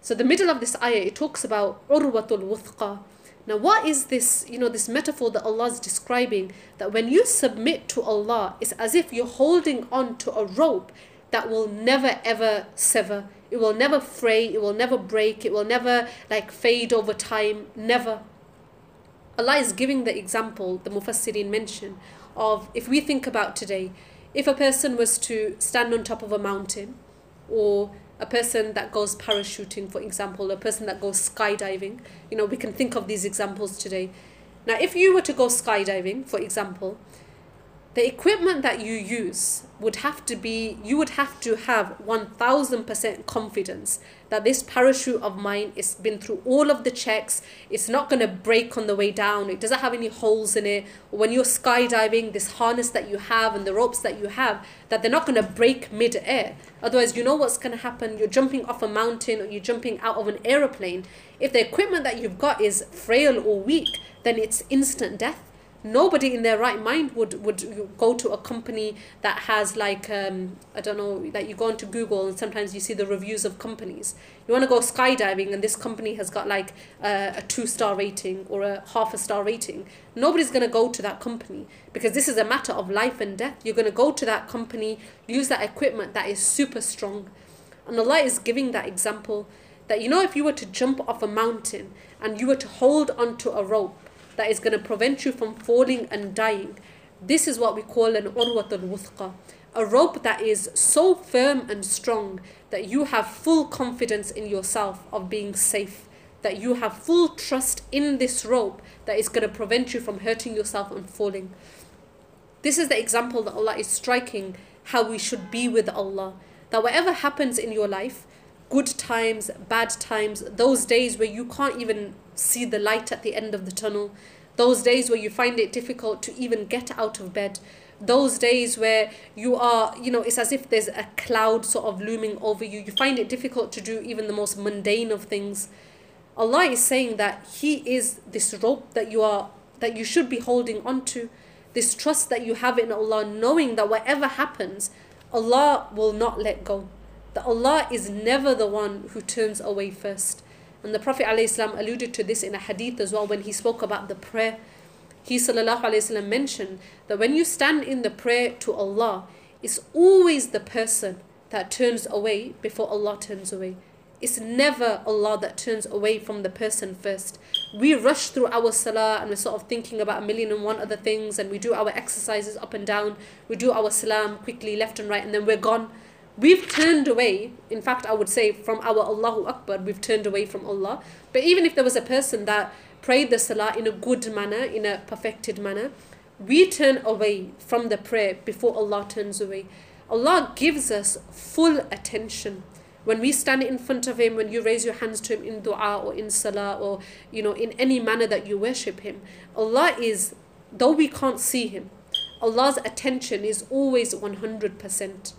So the middle of this ayah it talks about urwatul wuthqa. Now what is this, you know, this metaphor that Allah is describing that when you submit to Allah, it's as if you're holding on to a rope that will never ever sever. It will never fray, it will never break, it will never like fade over time, never. Allah is giving the example, the Mufassirin mention, of if we think about today, if a person was to stand on top of a mountain, or a person that goes parachuting, for example, a person that goes skydiving, you know, we can think of these examples today. Now, if you were to go skydiving, for example, the equipment that you use would have to be you would have to have 1000% confidence that this parachute of mine has been through all of the checks. It's not going to break on the way down. It doesn't have any holes in it. When you're skydiving this harness that you have and the ropes that you have that they're not going to break mid-air. Otherwise you know what's going to happen? You're jumping off a mountain or you're jumping out of an aeroplane. If the equipment that you've got is frail or weak then it's instant death nobody in their right mind would would go to a company that has like um, I don't know that you go into Google and sometimes you see the reviews of companies. You want to go skydiving and this company has got like a, a two star rating or a half a star rating. Nobody's going to go to that company because this is a matter of life and death. You're going to go to that company, use that equipment that is super strong. And Allah is giving that example that you know if you were to jump off a mountain and you were to hold onto a rope that is going to prevent you from falling and dying. This is what we call an urwatul wuthqa, a rope that is so firm and strong that you have full confidence in yourself of being safe, that you have full trust in this rope that is going to prevent you from hurting yourself and falling. This is the example that Allah is striking how we should be with Allah. That whatever happens in your life, good times, bad times, those days where you can't even see the light at the end of the tunnel, those days where you find it difficult to even get out of bed, those days where you are, you know, it's as if there's a cloud sort of looming over you, you find it difficult to do even the most mundane of things. Allah is saying that He is this rope that you are that you should be holding on to, this trust that you have in Allah, knowing that whatever happens, Allah will not let go. That Allah is never the one who turns away first. And the Prophet ﷺ alluded to this in a hadith as well when he spoke about the prayer. He ﷺ mentioned that when you stand in the prayer to Allah, it's always the person that turns away before Allah turns away. It's never Allah that turns away from the person first. We rush through our salah and we're sort of thinking about a million and one other things and we do our exercises up and down. We do our salam quickly left and right and then we're gone we've turned away in fact i would say from our allahu akbar we've turned away from allah. But even if there was a person that prayed the salah in a good manner in a perfected manner we turn away from the prayer before allah turns away. Allah gives us full attention. When we stand in front of him when you raise your hands to him in dua or in salah or you know in any manner that you worship him allah is though we can't see him allah's attention is always 100%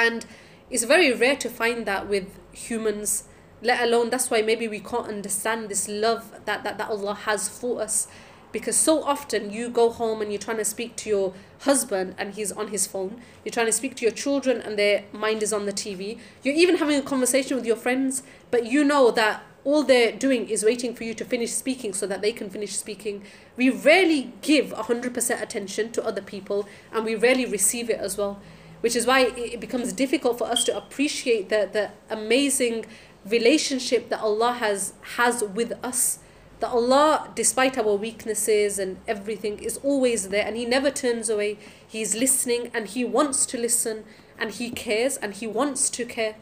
and it's very rare to find that with humans let alone that's why maybe we can't understand this love that, that, that allah has for us. Because so often you go home and you're trying to speak to your husband and he's on his phone you're trying to speak to your children and their mind is on the tv you're even having a conversation with your friends but you know that all they're doing is waiting for you to finish speaking so that they can finish speaking. We rarely give 100% attention to other people and we rarely receive it as well which is why it becomes difficult for us to appreciate the, the amazing relationship that allah has has with us that Allah, despite our weaknesses and everything, is always there and He never turns away. He's listening and He wants to listen and He cares and He wants to care.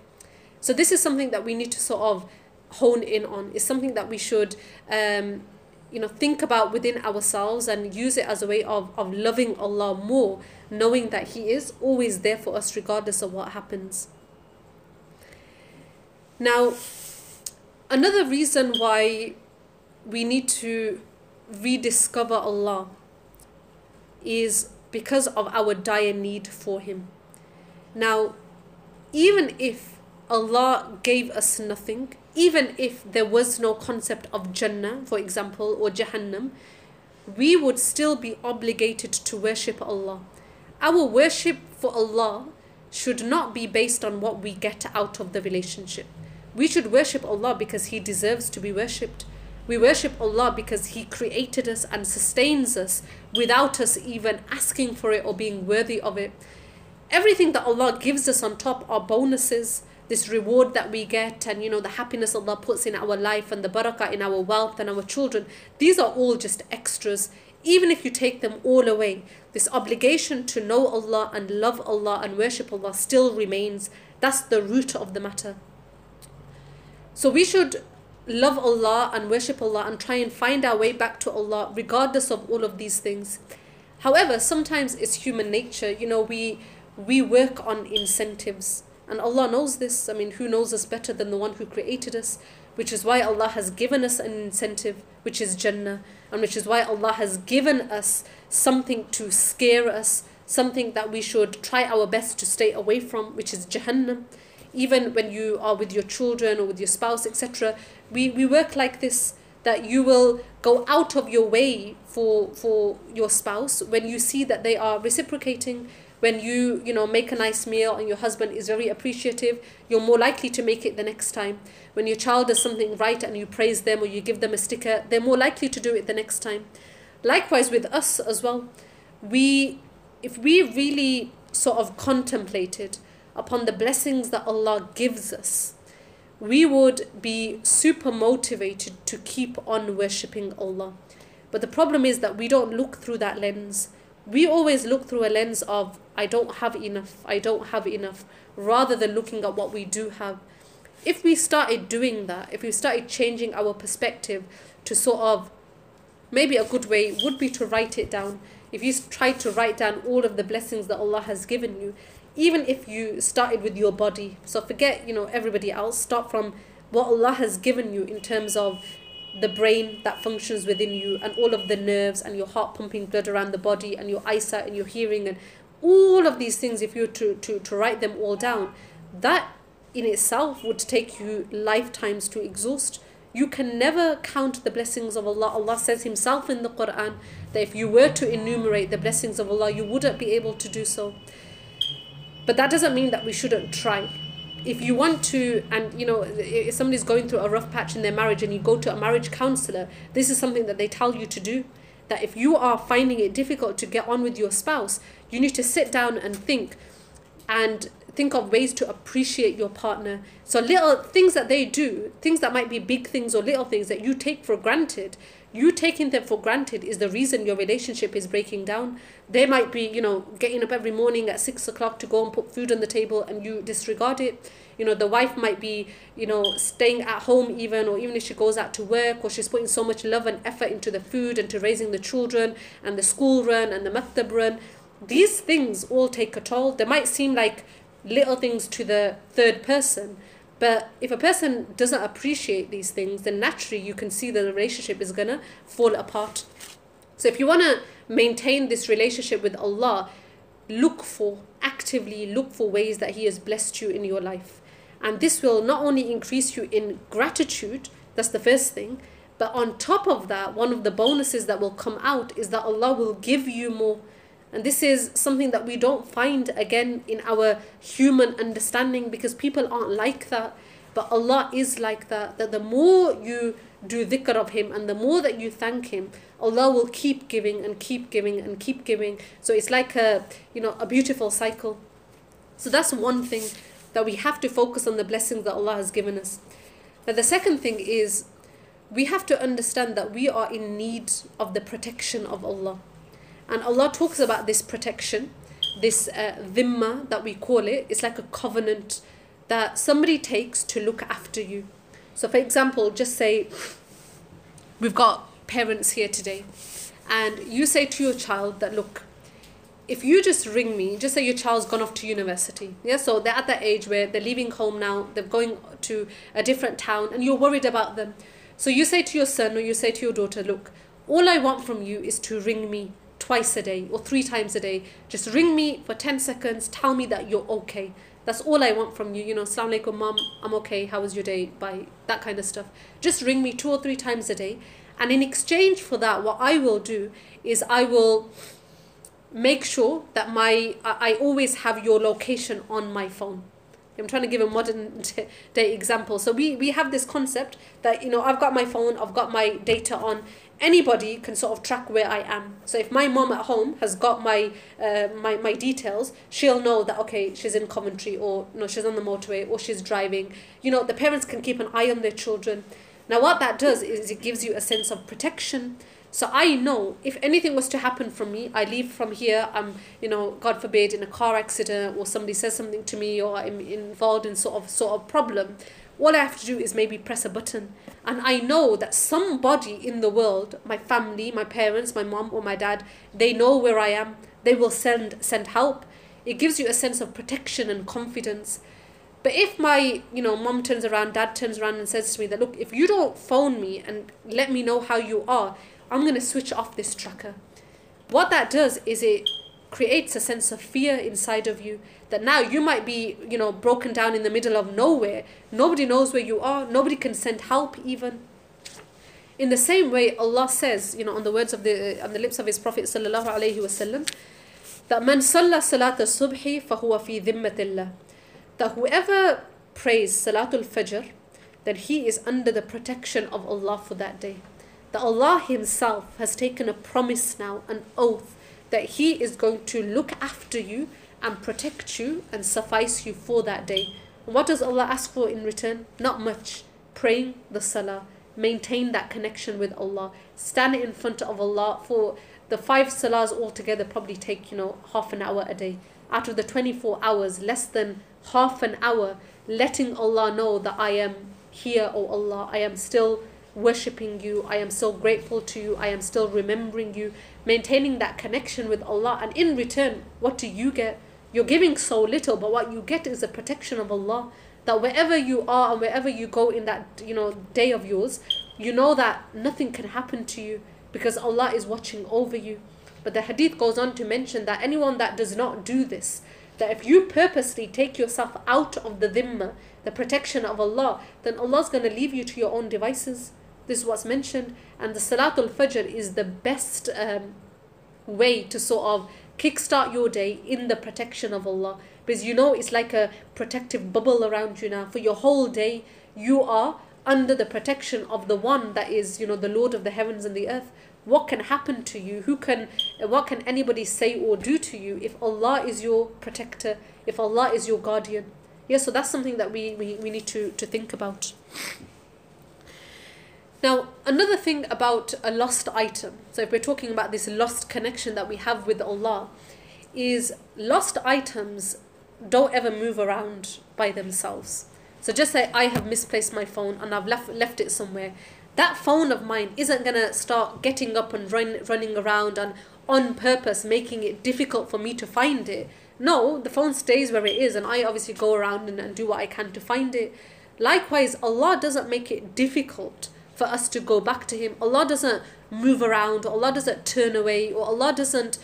So, this is something that we need to sort of hone in on. It's something that we should. Um, you know, think about within ourselves and use it as a way of, of loving Allah more, knowing that He is always there for us regardless of what happens. Now, another reason why we need to rediscover Allah is because of our dire need for Him. Now, even if Allah gave us nothing, even if there was no concept of Jannah, for example, or Jahannam, we would still be obligated to worship Allah. Our worship for Allah should not be based on what we get out of the relationship. We should worship Allah because He deserves to be worshipped. We worship Allah because He created us and sustains us without us even asking for it or being worthy of it. Everything that Allah gives us on top are bonuses, this reward that we get, and you know, the happiness Allah puts in our life and the barakah in our wealth and our children. These are all just extras. Even if you take them all away, this obligation to know Allah and love Allah and worship Allah still remains. That's the root of the matter. So we should love Allah and worship Allah and try and find our way back to Allah regardless of all of these things. However, sometimes it's human nature. You know, we we work on incentives. And Allah knows this. I mean, who knows us better than the one who created us? Which is why Allah has given us an incentive, which is Jannah, and which is why Allah has given us something to scare us, something that we should try our best to stay away from, which is Jahannam even when you are with your children or with your spouse, etc. We, we work like this that you will go out of your way for for your spouse when you see that they are reciprocating when you you know make a nice meal and your husband is very appreciative you're more likely to make it the next time when your child does something right and you praise them or you give them a sticker they're more likely to do it the next time likewise with us as well we if we really sort of contemplated upon the blessings that Allah gives us, we would be super motivated to keep on worshipping Allah. But the problem is that we don't look through that lens. We always look through a lens of, I don't have enough, I don't have enough, rather than looking at what we do have. If we started doing that, if we started changing our perspective to sort of, maybe a good way would be to write it down. If you try to write down all of the blessings that Allah has given you, even if you started with your body so forget you know everybody else start from what allah has given you in terms of the brain that functions within you and all of the nerves and your heart pumping blood around the body and your eyesight and your hearing and all of these things if you were to, to, to write them all down that in itself would take you lifetimes to exhaust you can never count the blessings of Allah. Allah says Himself in the Quran that if you were to enumerate the blessings of Allah, you wouldn't be able to do so. But that doesn't mean that we shouldn't try. If you want to, and you know, if somebody's going through a rough patch in their marriage and you go to a marriage counselor, this is something that they tell you to do. That if you are finding it difficult to get on with your spouse, you need to sit down and think and think of ways to appreciate your partner. So little things that they do, things that might be big things or little things that you take for granted, you taking them for granted is the reason your relationship is breaking down. They might be, you know, getting up every morning at six o'clock to go and put food on the table and you disregard it. You know, the wife might be, you know, staying at home even, or even if she goes out to work, or she's putting so much love and effort into the food and to raising the children and the school run and the maktab run. These things all take a toll. They might seem like little things to the third person, but if a person doesn't appreciate these things, then naturally you can see the relationship is gonna fall apart. So if you wanna maintain this relationship with Allah, look for actively look for ways that He has blessed you in your life. And this will not only increase you in gratitude, that's the first thing, But on top of that, one of the bonuses that will come out is that Allah will give you more. And this is something that we don't find again in our human understanding because people aren't like that. But Allah is like that. That the more you do dhikr of Him and the more that you thank Him, Allah will keep giving and keep giving and keep giving. So it's like a you know a beautiful cycle. So that's one thing that we have to focus on the blessings that Allah has given us. Now the second thing is we have to understand that we are in need of the protection of Allah. And Allah talks about this protection, this uh, dhimma that we call it. It's like a covenant that somebody takes to look after you. So, for example, just say we've got parents here today, and you say to your child that, look, if you just ring me, just say your child's gone off to university, yeah, so they're at that age where they're leaving home now, they're going to a different town, and you're worried about them. So you say to your son or you say to your daughter, look, all I want from you is to ring me twice a day or three times a day. Just ring me for 10 seconds, tell me that you're okay. That's all I want from you. You know, Assalamu alaikum, mom, I'm okay. How was your day? Bye. That kind of stuff. Just ring me two or three times a day. And in exchange for that, what I will do is I will make sure that my I always have your location on my phone. I'm trying to give a modern day example. So we, we have this concept that, you know, I've got my phone, I've got my data on. Anybody can sort of track where I am. So if my mom at home has got my uh, my, my details, she'll know that, okay, she's in Coventry or, know, she's on the motorway or she's driving. You know, the parents can keep an eye on their children. Now what that does is it gives you a sense of protection so I know if anything was to happen from me, I leave from here, I'm, you know, God forbid, in a car accident or somebody says something to me or I'm involved in sort of sort of problem, all I have to do is maybe press a button. And I know that somebody in the world, my family, my parents, my mom or my dad, they know where I am. They will send send help. It gives you a sense of protection and confidence. But if my, you know, mom turns around, dad turns around and says to me that, look, if you don't phone me and let me know how you are, I'm going to switch off this tracker. What that does is it creates a sense of fear inside of you that now you might be, you know, broken down in the middle of nowhere. Nobody knows where you are. Nobody can send help even. In the same way, Allah says, you know, on the words of the on the lips of His Prophet sallallahu alaihi wasallam, that man salla salat subhi fahuwa fi dhimmatillah. That whoever prays salatul fajr, then he is under the protection of Allah for that day that Allah Himself has taken a promise now, an oath, that He is going to look after you and protect you and suffice you for that day. And what does Allah ask for in return? Not much. Praying the salah, maintain that connection with Allah, stand in front of Allah for the five salahs altogether probably take, you know, half an hour a day. Out of the 24 hours, less than half an hour, letting Allah know that I am here, O oh Allah, I am still worshipping you. I am so grateful to you. I am still remembering you. Maintaining that connection with Allah. And in return, what do you get? You're giving so little, but what you get is the protection of Allah. That wherever you are and wherever you go in that you know day of yours, you know that nothing can happen to you because Allah is watching over you. But the hadith goes on to mention that anyone that does not do this, that if you purposely take yourself out of the dhimma, the protection of Allah, then Allah's going to leave you to your own devices. This was mentioned. And the Salatul Fajr is the best um, way to sort of kickstart your day in the protection of Allah. Because you know it's like a protective bubble around you now. For your whole day, you are under the protection of the one that is, you know, the Lord of the heavens and the earth. What can happen to you? Who can what can anybody say or do to you if Allah is your protector, if Allah is your guardian? Yeah, so that's something that we, we, we need to, to think about. Now, another thing about a lost item, so if we're talking about this lost connection that we have with Allah, is lost items don't ever move around by themselves. So just say I have misplaced my phone and I've left left it somewhere. That phone of mine isn't gonna start getting up and run, running around and on purpose making it difficult for me to find it. No, the phone stays where it is, and I obviously go around and, and do what I can to find it. Likewise, Allah doesn't make it difficult for us to go back to Him. Allah doesn't move around, Allah doesn't turn away, or Allah doesn't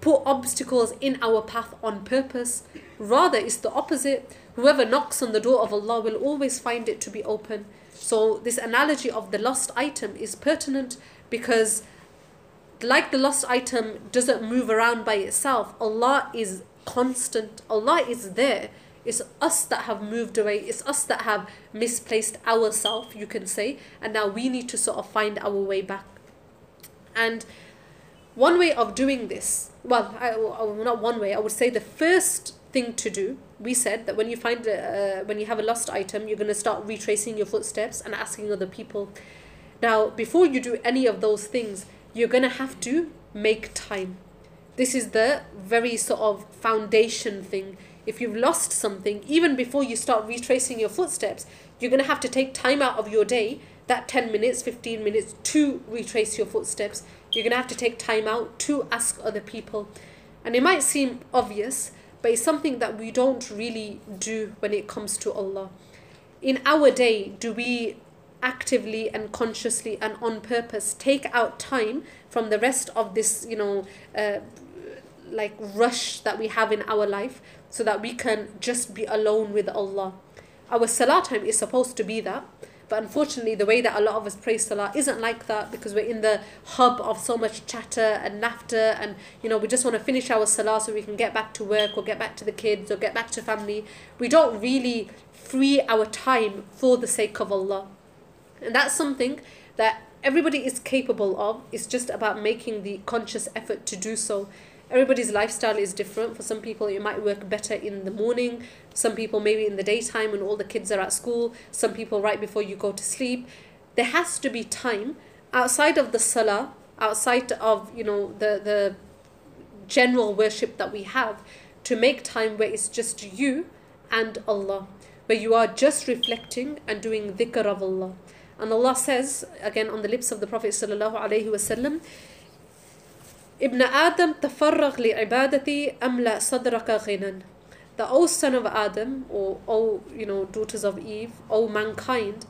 put obstacles in our path on purpose. Rather, it's the opposite. Whoever knocks on the door of Allah will always find it to be open. So, this analogy of the lost item is pertinent because, like the lost item doesn't move around by itself, Allah is constant, Allah is there. It's us that have moved away, it's us that have misplaced ourselves, you can say, and now we need to sort of find our way back. And one way of doing this, well, I, not one way, I would say the first thing to do we said that when you find uh, when you have a lost item you're going to start retracing your footsteps and asking other people. Now before you do any of those things you're going to have to make time. This is the very sort of foundation thing if you've lost something even before you start retracing your footsteps you're going to have to take time out of your day that 10 minutes 15 minutes to retrace your footsteps. You're going to have to take time out to ask other people. And it might seem obvious but it's something that we don't really do when it comes to Allah. In our day, do we actively and consciously and on purpose take out time from the rest of this, you know, uh, like rush that we have in our life so that we can just be alone with Allah? Our salah time is supposed to be that. But unfortunately, the way that a lot of us pray Salah isn't like that because we're in the hub of so much chatter and laughter, and you know we just want to finish our Salah so we can get back to work or get back to the kids or get back to family. We don't really free our time for the sake of Allah, and that's something that everybody is capable of. It's just about making the conscious effort to do so everybody's lifestyle is different. For some people, it might work better in the morning. Some people maybe in the daytime when all the kids are at school. Some people right before you go to sleep. There has to be time outside of the salah, outside of you know the the general worship that we have, to make time where it's just you and Allah, where you are just reflecting and doing dhikr of Allah. And Allah says again on the lips of the Prophet sallallahu alaihi wasallam ابن آدم تفرغ لعبادتي أملأ صدرك غنى The O son of Adam or O you know daughters of Eve, O mankind,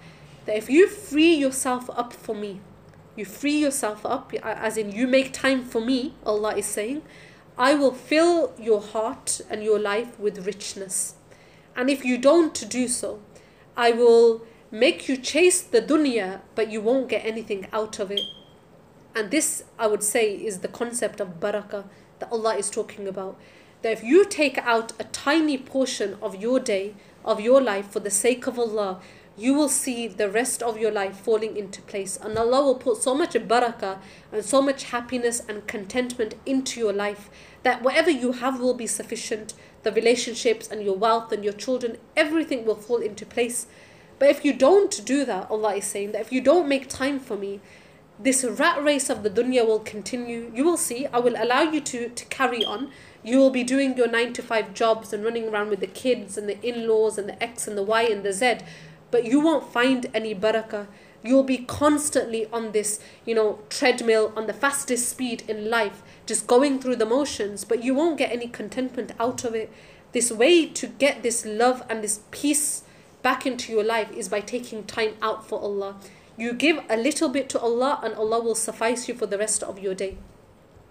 that if you free yourself up for me, you free yourself up as in you make time for me, Allah is saying, I will fill your heart and your life with richness. And if you don't do so, I will make you chase the dunya, but you won't get anything out of it. And this, I would say, is the concept of barakah that Allah is talking about. That if you take out a tiny portion of your day, of your life for the sake of Allah, you will see the rest of your life falling into place. And Allah will put so much barakah and so much happiness and contentment into your life that whatever you have will be sufficient. The relationships and your wealth and your children, everything will fall into place. But if you don't do that, Allah is saying that if you don't make time for me, this rat race of the dunya will continue. You will see, I will allow you to, to carry on. You will be doing your 9 to 5 jobs and running around with the kids and the in laws and the X and the Y and the Z, but you won't find any barakah. You'll be constantly on this, you know, treadmill on the fastest speed in life, just going through the motions, but you won't get any contentment out of it. This way to get this love and this peace back into your life is by taking time out for Allah. You give a little bit to Allah and Allah will suffice you for the rest of your day.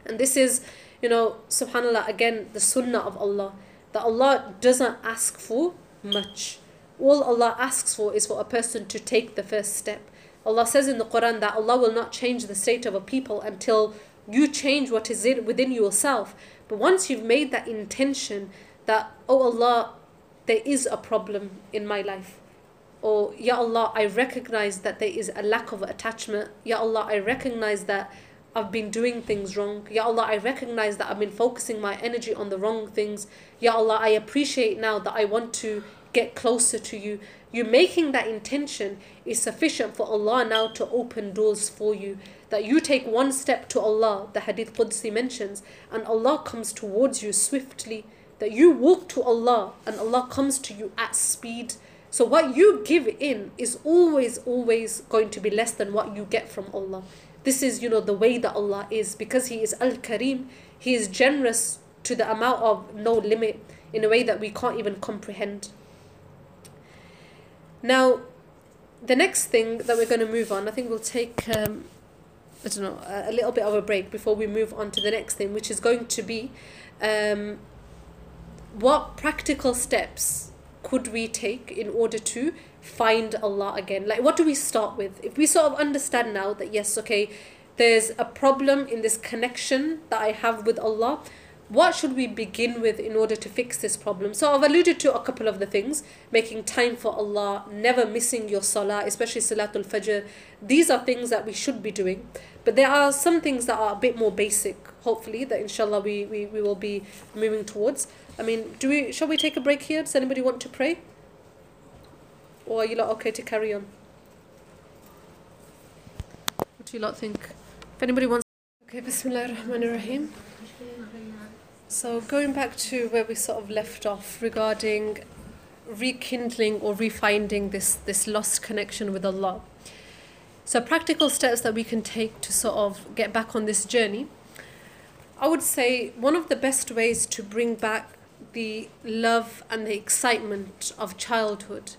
And this is, you know, subhanAllah, again, the sunnah of Allah. That Allah doesn't ask for much. All Allah asks for is for a person to take the first step. Allah says in the Quran that Allah will not change the state of a people until you change what is within yourself. But once you've made that intention that, oh Allah, there is a problem in my life or Ya Allah, I recognize that there is a lack of attachment. Ya Allah, I recognize that I've been doing things wrong. Ya Allah, I recognize that I've been focusing my energy on the wrong things. Ya Allah, I appreciate now that I want to get closer to you. You making that intention is sufficient for Allah now to open doors for you. That you take one step to Allah, the Hadith Qudsi mentions, and Allah comes towards you swiftly. That you walk to Allah and Allah comes to you at speed so what you give in is always, always going to be less than what you get from Allah. This is, you know, the way that Allah is. Because He is Al-Kareem, He is generous to the amount of no limit in a way that we can't even comprehend. Now, the next thing that we're going to move on, I think we'll take um, I don't know, a, a little bit of a break before we move on to the next thing, which is going to be um, what practical steps could we take in order to find Allah again? Like, what do we start with? If we sort of understand now that, yes, okay, there's a problem in this connection that I have with Allah, what should we begin with in order to fix this problem? So I've alluded to a couple of the things making time for Allah, never missing your salah, especially Salatul Fajr. These are things that we should be doing. But there are some things that are a bit more basic, hopefully, that inshallah we, we, we will be moving towards. I mean, do we shall we take a break here? Does anybody want to pray? Or are you lot okay to carry on? What do you lot think? If anybody wants Okay, Bismillah ar-Rahman ar-Rahim. So going back to where we sort of left off regarding rekindling or refinding this this lost connection with Allah. So practical steps that we can take to sort of get back on this journey. I would say one of the best ways to bring back the love and the excitement of childhood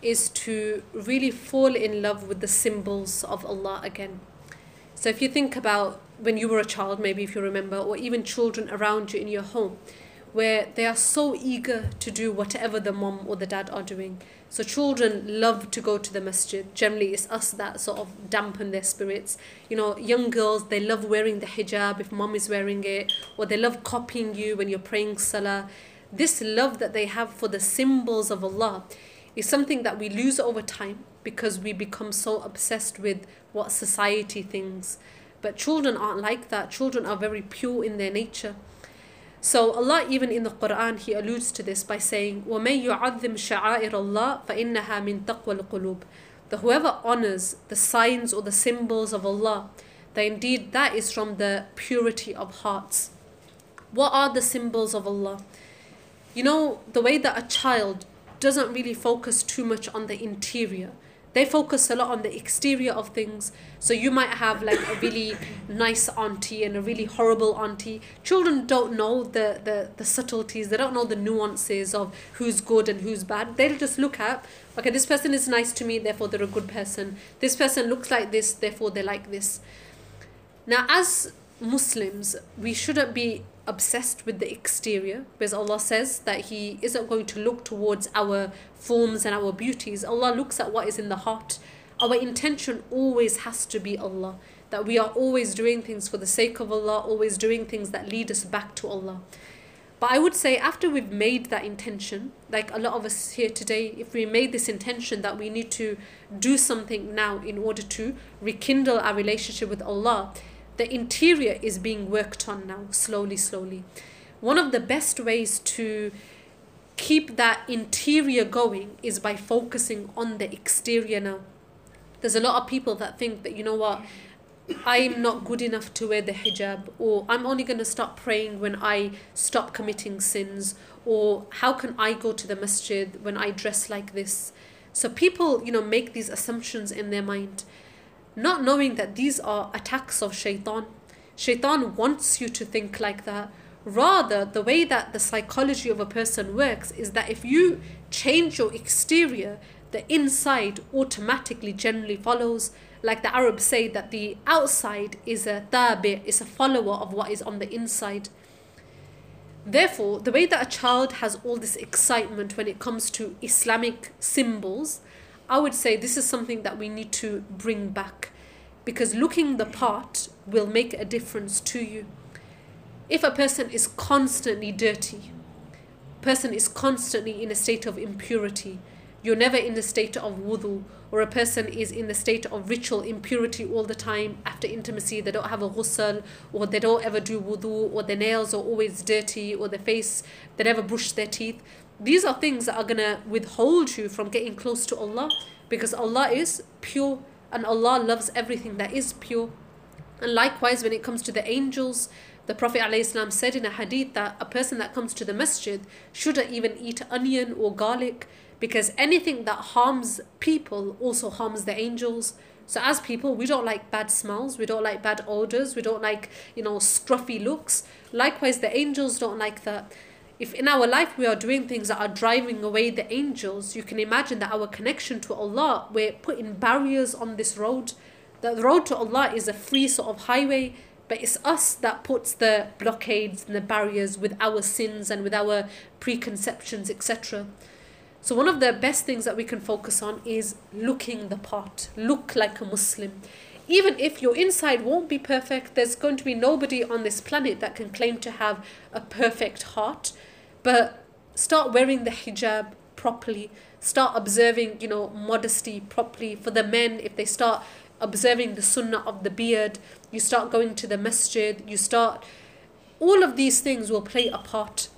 is to really fall in love with the symbols of Allah again. So if you think about when you were a child, maybe if you remember, or even children around you in your home, where they are so eager to do whatever the mom or the dad are doing. So children love to go to the masjid. Generally, it's us that sort of dampen their spirits. You know, young girls, they love wearing the hijab if mom is wearing it, or they love copying you when you're praying salah. This love that they have for the symbols of Allah is something that we lose over time because we become so obsessed with what society thinks. But children aren't like that. Children are very pure in their nature. So Allah even in the Quran he alludes to this by saying وَمَن يُعَظِّمْ شَعَائِرَ اللَّهِ فَإِنَّهَا مِن تَقْوَى الْقُلُوبِ The whoever honors the signs or the symbols of Allah, that indeed that is from the purity of hearts. What are the symbols of Allah? You know, the way that a child doesn't really focus too much on the interior they focus a lot on the exterior of things. So you might have like a really nice auntie and a really horrible auntie. Children don't know the, the the subtleties. They don't know the nuances of who's good and who's bad. They'll just look at okay this person is nice to me therefore they're a good person. This person looks like this therefore they like this. Now as muslims we shouldn't be obsessed with the exterior because Allah says that He isn't going to look towards our forms and our beauties. Allah looks at what is in the heart. Our intention always has to be Allah. That we are always doing things for the sake of Allah, always doing things that lead us back to Allah. But I would say after we've made that intention, like a lot of us here today, if we made this intention that we need to do something now in order to rekindle our relationship with Allah, the interior is being worked on now, slowly, slowly. One of the best ways to keep that interior going is by focusing on the exterior now. There's a lot of people that think that, you know what, I'm not good enough to wear the hijab, or I'm only going to stop praying when I stop committing sins, or how can I go to the masjid when I dress like this? So people, you know, make these assumptions in their mind not knowing that these are attacks of shaitan. Shaitan wants you to think like that. Rather, the way that the psychology of a person works is that if you change your exterior, the inside automatically generally follows. Like the Arabs say that the outside is a tabi, is a follower of what is on the inside. Therefore, the way that a child has all this excitement when it comes to Islamic symbols, I would say this is something that we need to bring back because looking the part will make a difference to you. If a person is constantly dirty, person is constantly in a state of impurity, you're never in the state of wudu, or a person is in the state of ritual impurity all the time after intimacy, they don't have a ghusl, or they don't ever do wudu, or their nails are always dirty, or their face, they never brush their teeth. These are things that are going to withhold you from getting close to Allah because Allah is pure and Allah loves everything that is pure. And likewise, when it comes to the angels, the Prophet ﷺ said in a hadith that a person that comes to the masjid shouldn't even eat onion or garlic because anything that harms people also harms the angels. So as people, we don't like bad smells, we don't like bad odors, we don't like, you know, scruffy looks. Likewise, the angels don't like that if in our life we are doing things that are driving away the angels, you can imagine that our connection to Allah, we're putting barriers on this road. The road to Allah is a free sort of highway, but it's us that puts the blockades and the barriers with our sins and with our preconceptions, etc. So, one of the best things that we can focus on is looking the part, look like a Muslim. Even if your inside won't be perfect, there's going to be nobody on this planet that can claim to have a perfect heart. But start wearing the hijab properly, start observing, you know, modesty properly. For the men, if they start observing the sunnah of the beard, you start going to the masjid, you start. All of these things will play a part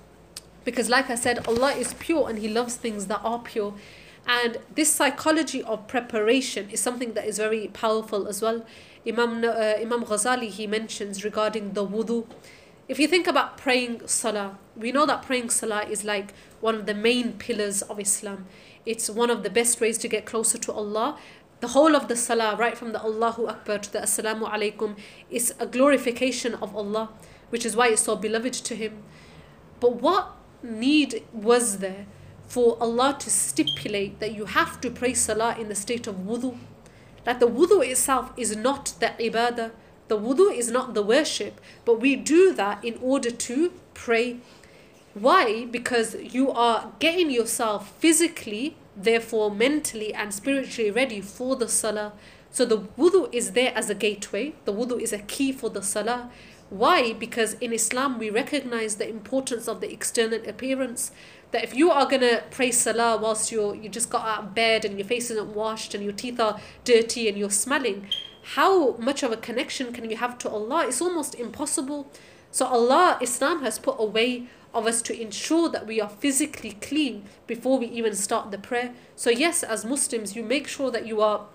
because, like I said, Allah is pure and He loves things that are pure. And this psychology of preparation is something that is very powerful as well. Imam, uh, Imam Ghazali, he mentions regarding the wudu. If you think about praying salah, we know that praying salah is like one of the main pillars of Islam. It's one of the best ways to get closer to Allah. The whole of the salah, right from the Allahu Akbar to the Assalamu Alaikum, is a glorification of Allah, which is why it's so beloved to Him. But what need was there for Allah to stipulate that you have to pray salah in the state of wudu? That the wudu itself is not the ibadah, the wudu is not the worship, but we do that in order to pray. Why? Because you are getting yourself physically, therefore mentally and spiritually ready for the salah. So the wudu is there as a gateway, the wudu is a key for the salah. Why? Because in Islam we recognize the importance of the external appearance. That if you are gonna pray salah whilst you're you just got out of bed and your face isn't washed and your teeth are dirty and you're smelling, how much of a connection can you have to Allah? It's almost impossible. So Allah, Islam has put a way of us to ensure that we are physically clean before we even start the prayer. So yes, as Muslims, you make sure that you are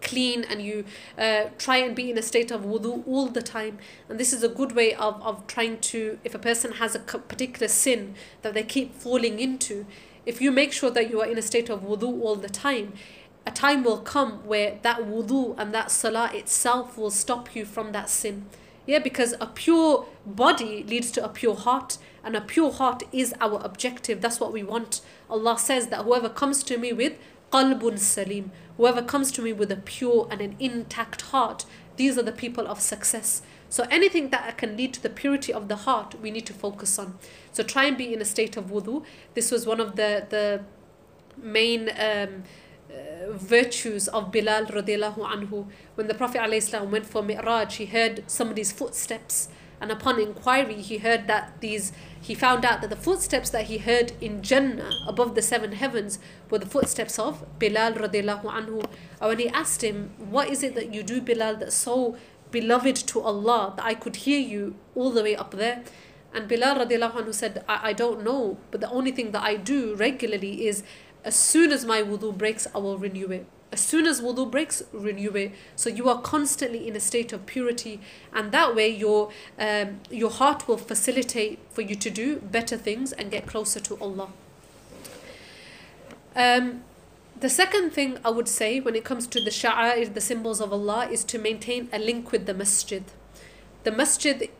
clean and you uh, try and be in a state of wudu all the time. And this is a good way of, of trying to if a person has a particular sin that they keep falling into if you make sure that you are in a state of wudu all the time a time will come where that wudu and that salah itself will stop you from that sin. Yeah because a pure body leads to a pure heart and a pure heart is our objective that's what we want allah says that whoever comes to me with qalbun salim Whoever comes to me with a pure and an intact heart, these are the people of success. So anything that can lead to the purity of the heart, we need to focus on. So try and be in a state of wudu. This was one of the the main um, uh, virtues of Bilal radiallahu anhu. When the Prophet ﷺ went for Mi'raj, he heard somebody's footsteps and upon inquiry he heard that these he found out that the footsteps that he heard in Jannah above the seven heavens were the footsteps of Bilal radiallahu anhu. And when he asked him, What is it that you do, Bilal, that's so beloved to Allah that I could hear you all the way up there? And Bilal radiallahu anhu said, I, I don't know, but the only thing that I do regularly is as soon as my wudu breaks, I will renew it. As soon as wudu breaks, renew it. So you are constantly in a state of purity, and that way your um, your heart will facilitate for you to do better things and get closer to Allah. Um, the second thing I would say when it comes to the sha'air, the symbols of Allah, is to maintain a link with the masjid. The masjid,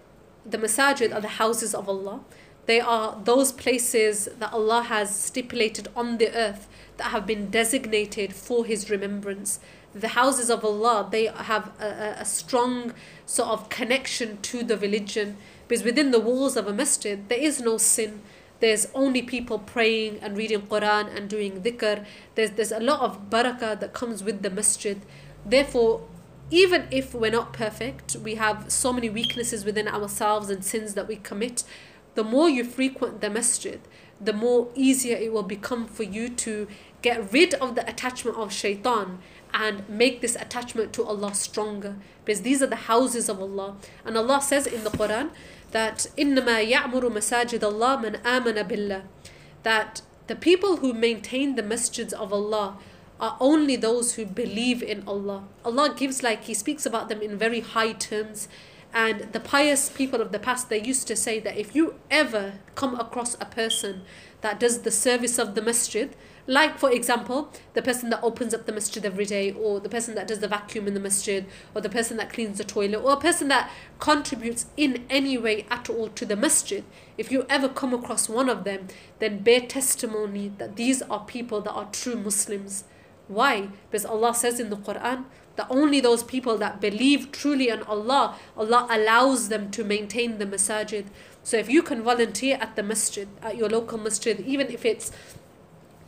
the masajid are the houses of Allah. They are those places that Allah has stipulated on the earth that have been designated for His remembrance. The houses of Allah, they have a, a strong sort of connection to the religion because within the walls of a masjid, there is no sin. There's only people praying and reading Quran and doing dhikr. There's, there's a lot of barakah that comes with the masjid. Therefore, even if we're not perfect, we have so many weaknesses within ourselves and sins that we commit. The more you frequent the masjid, the more easier it will become for you to get rid of the attachment of shaitan and make this attachment to Allah stronger because these are the houses of Allah and Allah says in the Quran that إنما يعمر مساجد الله من آمن بالله that the people who maintain the masjids of Allah are only those who believe in Allah. Allah gives like He speaks about them in very high terms and the pious people of the past, they used to say that if you ever come across a person that does the service of the masjid, like for example, the person that opens up the masjid every day, or the person that does the vacuum in the masjid, or the person that cleans the toilet, or a person that contributes in any way at all to the masjid, if you ever come across one of them, then bear testimony that these are people that are true Muslims. Why? Because Allah says in the Quran that only those people that believe truly in Allah, Allah allows them to maintain the masajid. So if you can volunteer at the masjid, at your local masjid, even if it's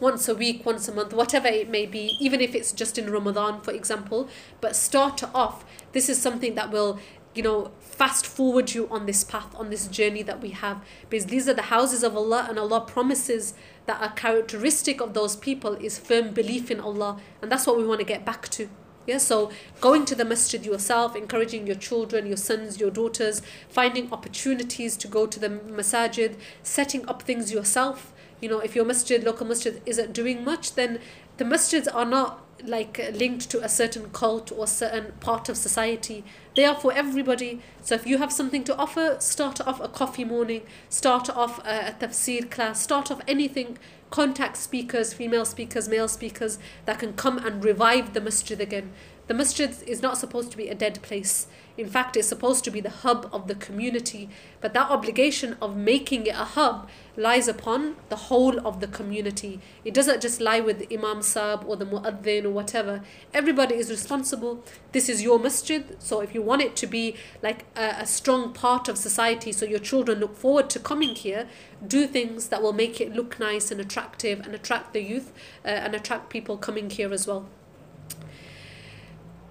once a week, once a month, whatever it may be, even if it's just in Ramadan, for example, but start off. This is something that will, you know, fast forward you on this path, on this journey that we have. Because these are the houses of Allah, and Allah promises that a characteristic of those people is firm belief in Allah, and that's what we want to get back to. Yeah, so going to the masjid yourself, encouraging your children, your sons, your daughters, finding opportunities to go to the masajid, setting up things yourself you know, if your masjid, local masjid, isn't doing much, then the masjids are not like linked to a certain cult or certain part of society. They are for everybody. So if you have something to offer, start off a coffee morning, start off a, a tafsir class, start off anything. Contact speakers, female speakers, male speakers that can come and revive the masjid again. The masjid is not supposed to be a dead place. In fact, it's supposed to be the hub of the community. But that obligation of making it a hub lies upon the whole of the community. It doesn't just lie with the Imam Sab or the Muaddin or whatever. Everybody is responsible. This is your masjid. So if you want it to be like a, a strong part of society, so your children look forward to coming here, do things that will make it look nice and attractive and attract the youth uh, and attract people coming here as well.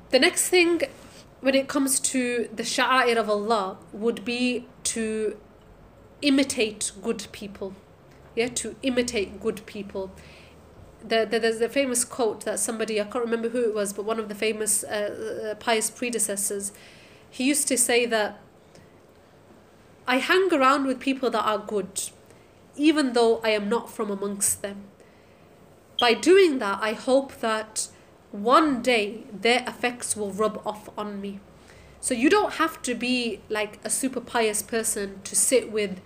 The next thing when it comes to the sha'air of Allah would be to imitate good people. Yeah, to imitate good people. The, the, there's a famous quote that somebody, I can't remember who it was, but one of the famous uh, uh, pious predecessors, he used to say that I hang around with people that are good, even though I am not from amongst them. By doing that, I hope that one day their effects will rub off on me. So you don't have to be like a super pious person to sit with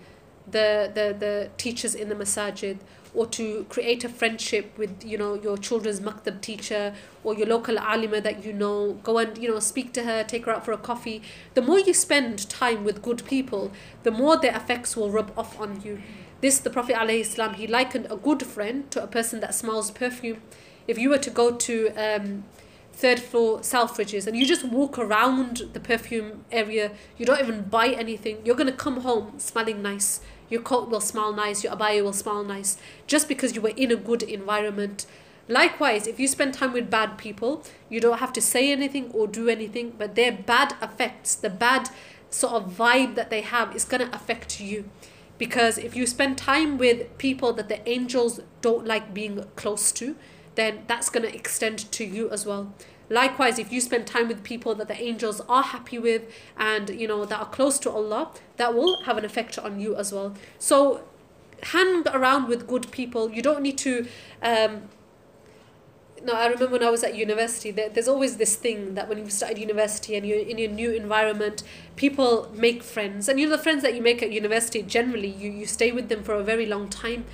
the, the, the teachers in the masajid or to create a friendship with you know your children's maktab teacher or your local alima that you know. Go and you know speak to her take her out for a coffee. The more you spend time with good people the more their effects will rub off on you. This the prophet ﷺ, he likened a good friend to a person that smells perfume if you were to go to um, third floor Selfridges and you just walk around the perfume area, you don't even buy anything, you're going to come home smelling nice. Your coat will smell nice, your abaya will smell nice, just because you were in a good environment. Likewise, if you spend time with bad people, you don't have to say anything or do anything, but their bad effects, the bad sort of vibe that they have, is going to affect you. Because if you spend time with people that the angels don't like being close to, then that's going to extend to you as well. Likewise, if you spend time with people that the angels are happy with and you know that are close to Allah, that will have an effect on you as well. So hang around with good people. You don't need to um, no, I remember when I was at university, there, there's always this thing that when you started university and you're in your new environment, people make friends. And you know, the friends that you make at university, generally, you, you stay with them for a very long time.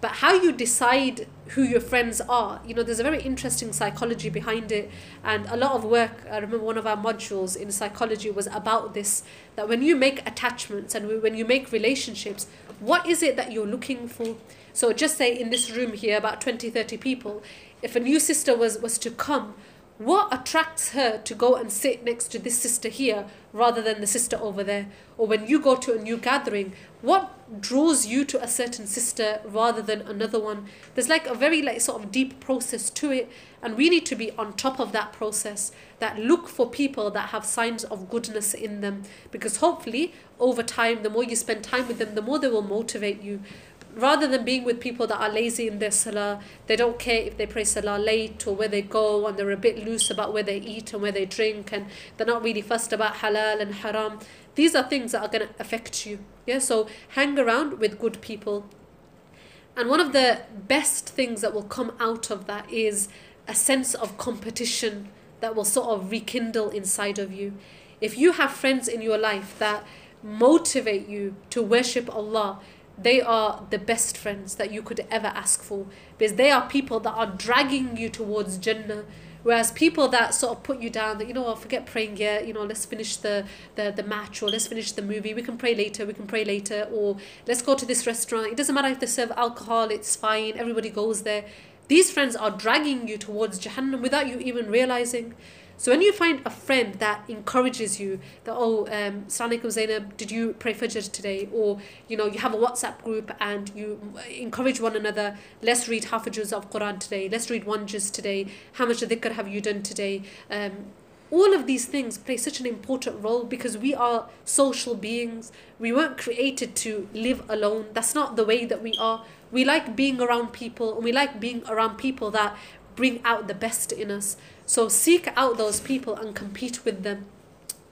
But how you decide who your friends are, you know, there's a very interesting psychology behind it. And a lot of work, I remember one of our modules in psychology was about this that when you make attachments and when you make relationships, what is it that you're looking for? So, just say in this room here, about 20, 30 people, if a new sister was, was to come, what attracts her to go and sit next to this sister here rather than the sister over there? Or when you go to a new gathering, what draws you to a certain sister rather than another one? There's like a very like sort of deep process to it, and we need to be on top of that process. That look for people that have signs of goodness in them, because hopefully over time, the more you spend time with them, the more they will motivate you rather than being with people that are lazy in their salah, they don't care if they pray salah late or where they go, and they're a bit loose about where they eat and where they drink, and they're not really fussed about halal and haram. These are things that are going to affect you. Yeah, so hang around with good people. And one of the best things that will come out of that is a sense of competition that will sort of rekindle inside of you. If you have friends in your life that motivate you to worship Allah, they are the best friends that you could ever ask for because they are people that are dragging you towards Jannah. Whereas people that sort of put you down, that you know, forget praying here, you know, let's finish the, the, the match or let's finish the movie, we can pray later, we can pray later, or let's go to this restaurant. It doesn't matter if they serve alcohol, it's fine, everybody goes there. these friends are dragging you towards Jahannam without you even realizing. So when you find a friend that encourages you, that oh, um, Assalamualaikum Zainab, did you pray Fajr today? Or you know, you have a WhatsApp group and you encourage one another. Let's read half a juz of Quran today. Let's read one juz today. How much dhikr have you done today? Um, all of these things play such an important role because we are social beings. We weren't created to live alone. That's not the way that we are. We like being around people and we like being around people that bring out the best in us. So seek out those people and compete with them.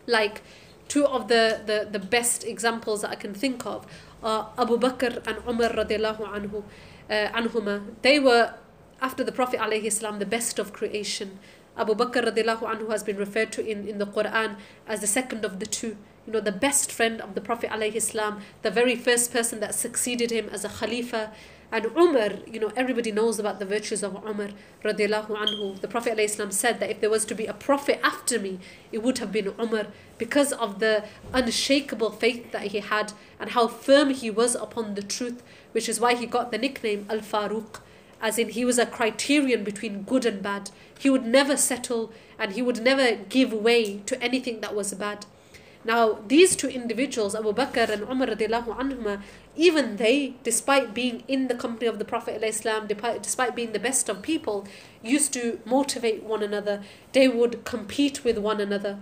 Like two of the, the, the best examples that I can think of are Abu Bakr and Umar radiallahu anhu, uh, anhuma. They were, after the Prophet alayhi the best of creation. Abu Bakr radiallahu anhu has been referred to in, in the Quran as the second of the two. You know, the best friend of the Prophet alayhi the very first person that succeeded him as a Khalifa. And Umar, you know, everybody knows about the virtues of Umar radiallahu anhu. The Prophet ﷺ said that if there was to be a prophet after me, it would have been Umar because of the unshakable faith that he had and how firm he was upon the truth, which is why he got the nickname Al Faruq, as in he was a criterion between good and bad. He would never settle and he would never give way to anything that was bad. Now, these two individuals, Abu Bakr and Umar anhuma, even they, despite being in the company of the Prophet despite being the best of people, used to motivate one another. They would compete with one another.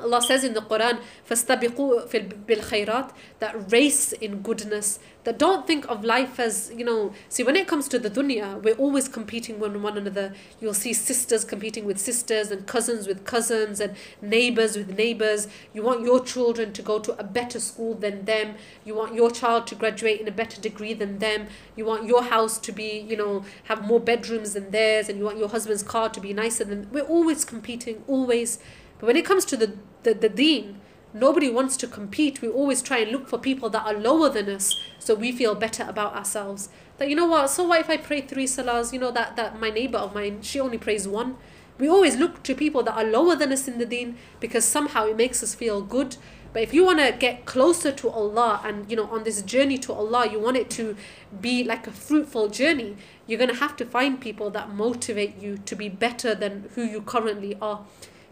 Allah says in the Quran, فَاسْتَبِقُوا بِالْخَيْرَاتِ That race in goodness. That don't think of life as, you know, see when it comes to the dunya, we're always competing with one another. You'll see sisters competing with sisters and cousins with cousins and neighbors with neighbors. You want your children to go to a better school than them. You want your child to graduate in a better degree than them. You want your house to be, you know, have more bedrooms than theirs and you want your husband's car to be nicer than we're always competing, always. But when it comes to the, the, the deen, nobody wants to compete. We always try and look for people that are lower than us so we feel better about ourselves. That, you know what, so what if I pray three salahs? You know, that, that my neighbor of mine, she only prays one. We always look to people that are lower than us in the deen because somehow it makes us feel good. But if you want to get closer to Allah and, you know, on this journey to Allah, you want it to be like a fruitful journey, you're going to have to find people that motivate you to be better than who you currently are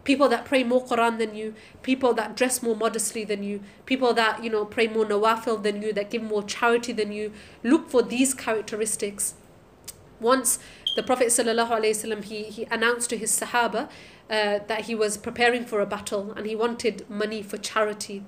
people that pray more Quran than you, people that dress more modestly than you, people that, you know, pray more nawafil than you, that give more charity than you. Look for these characteristics. Once the Prophet ﷺ, he, he announced to his Sahaba uh, that he was preparing for a battle and he wanted money for charity.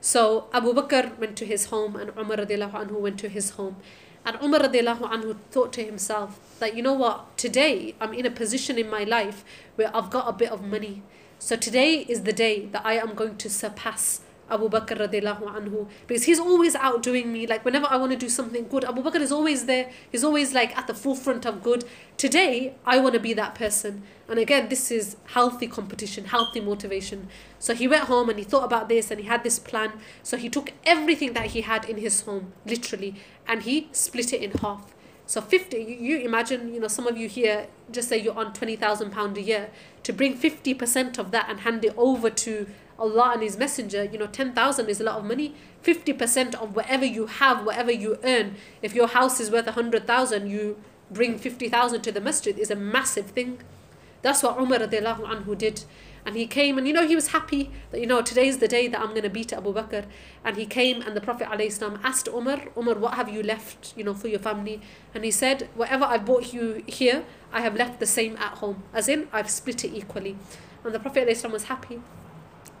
So Abu Bakr went to his home and Umar anhu went to his home. And Umar radiallahu anhu thought to himself that, you know what, today I'm in a position in my life where I've got a bit of money. So today is the day that I am going to surpass Abu Bakr radiallahu anhu because he's always outdoing me. Like whenever I want to do something good, Abu Bakr is always there. He's always like at the forefront of good. Today, I want to be that person. And again, this is healthy competition, healthy motivation. So he went home and he thought about this and he had this plan. So he took everything that he had in his home, literally, and he split it in half. So 50, you, imagine, you know, some of you here, just say you're on 20,000 pound a year, to bring 50% of that and hand it over to Allah and His Messenger, you know, 10,000 is a lot of money. 50% of whatever you have, whatever you earn, if your house is worth 100,000, you bring 50,000 to the masjid is a massive thing. That's what Umar anhu did. And he came and you know he was happy that you know today is the day that I'm going to beat Abu Bakr. And he came and the Prophet ﷺ asked Umar, Umar, what have you left, you know, for your family? And he said, whatever I bought you here, I have left the same at home. As in, I've split it equally. And the Prophet ﷺ was happy.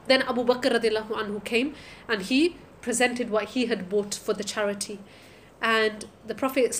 Then Abu Bakr radiallahu anhu came and he presented what he had bought for the charity. And the Prophet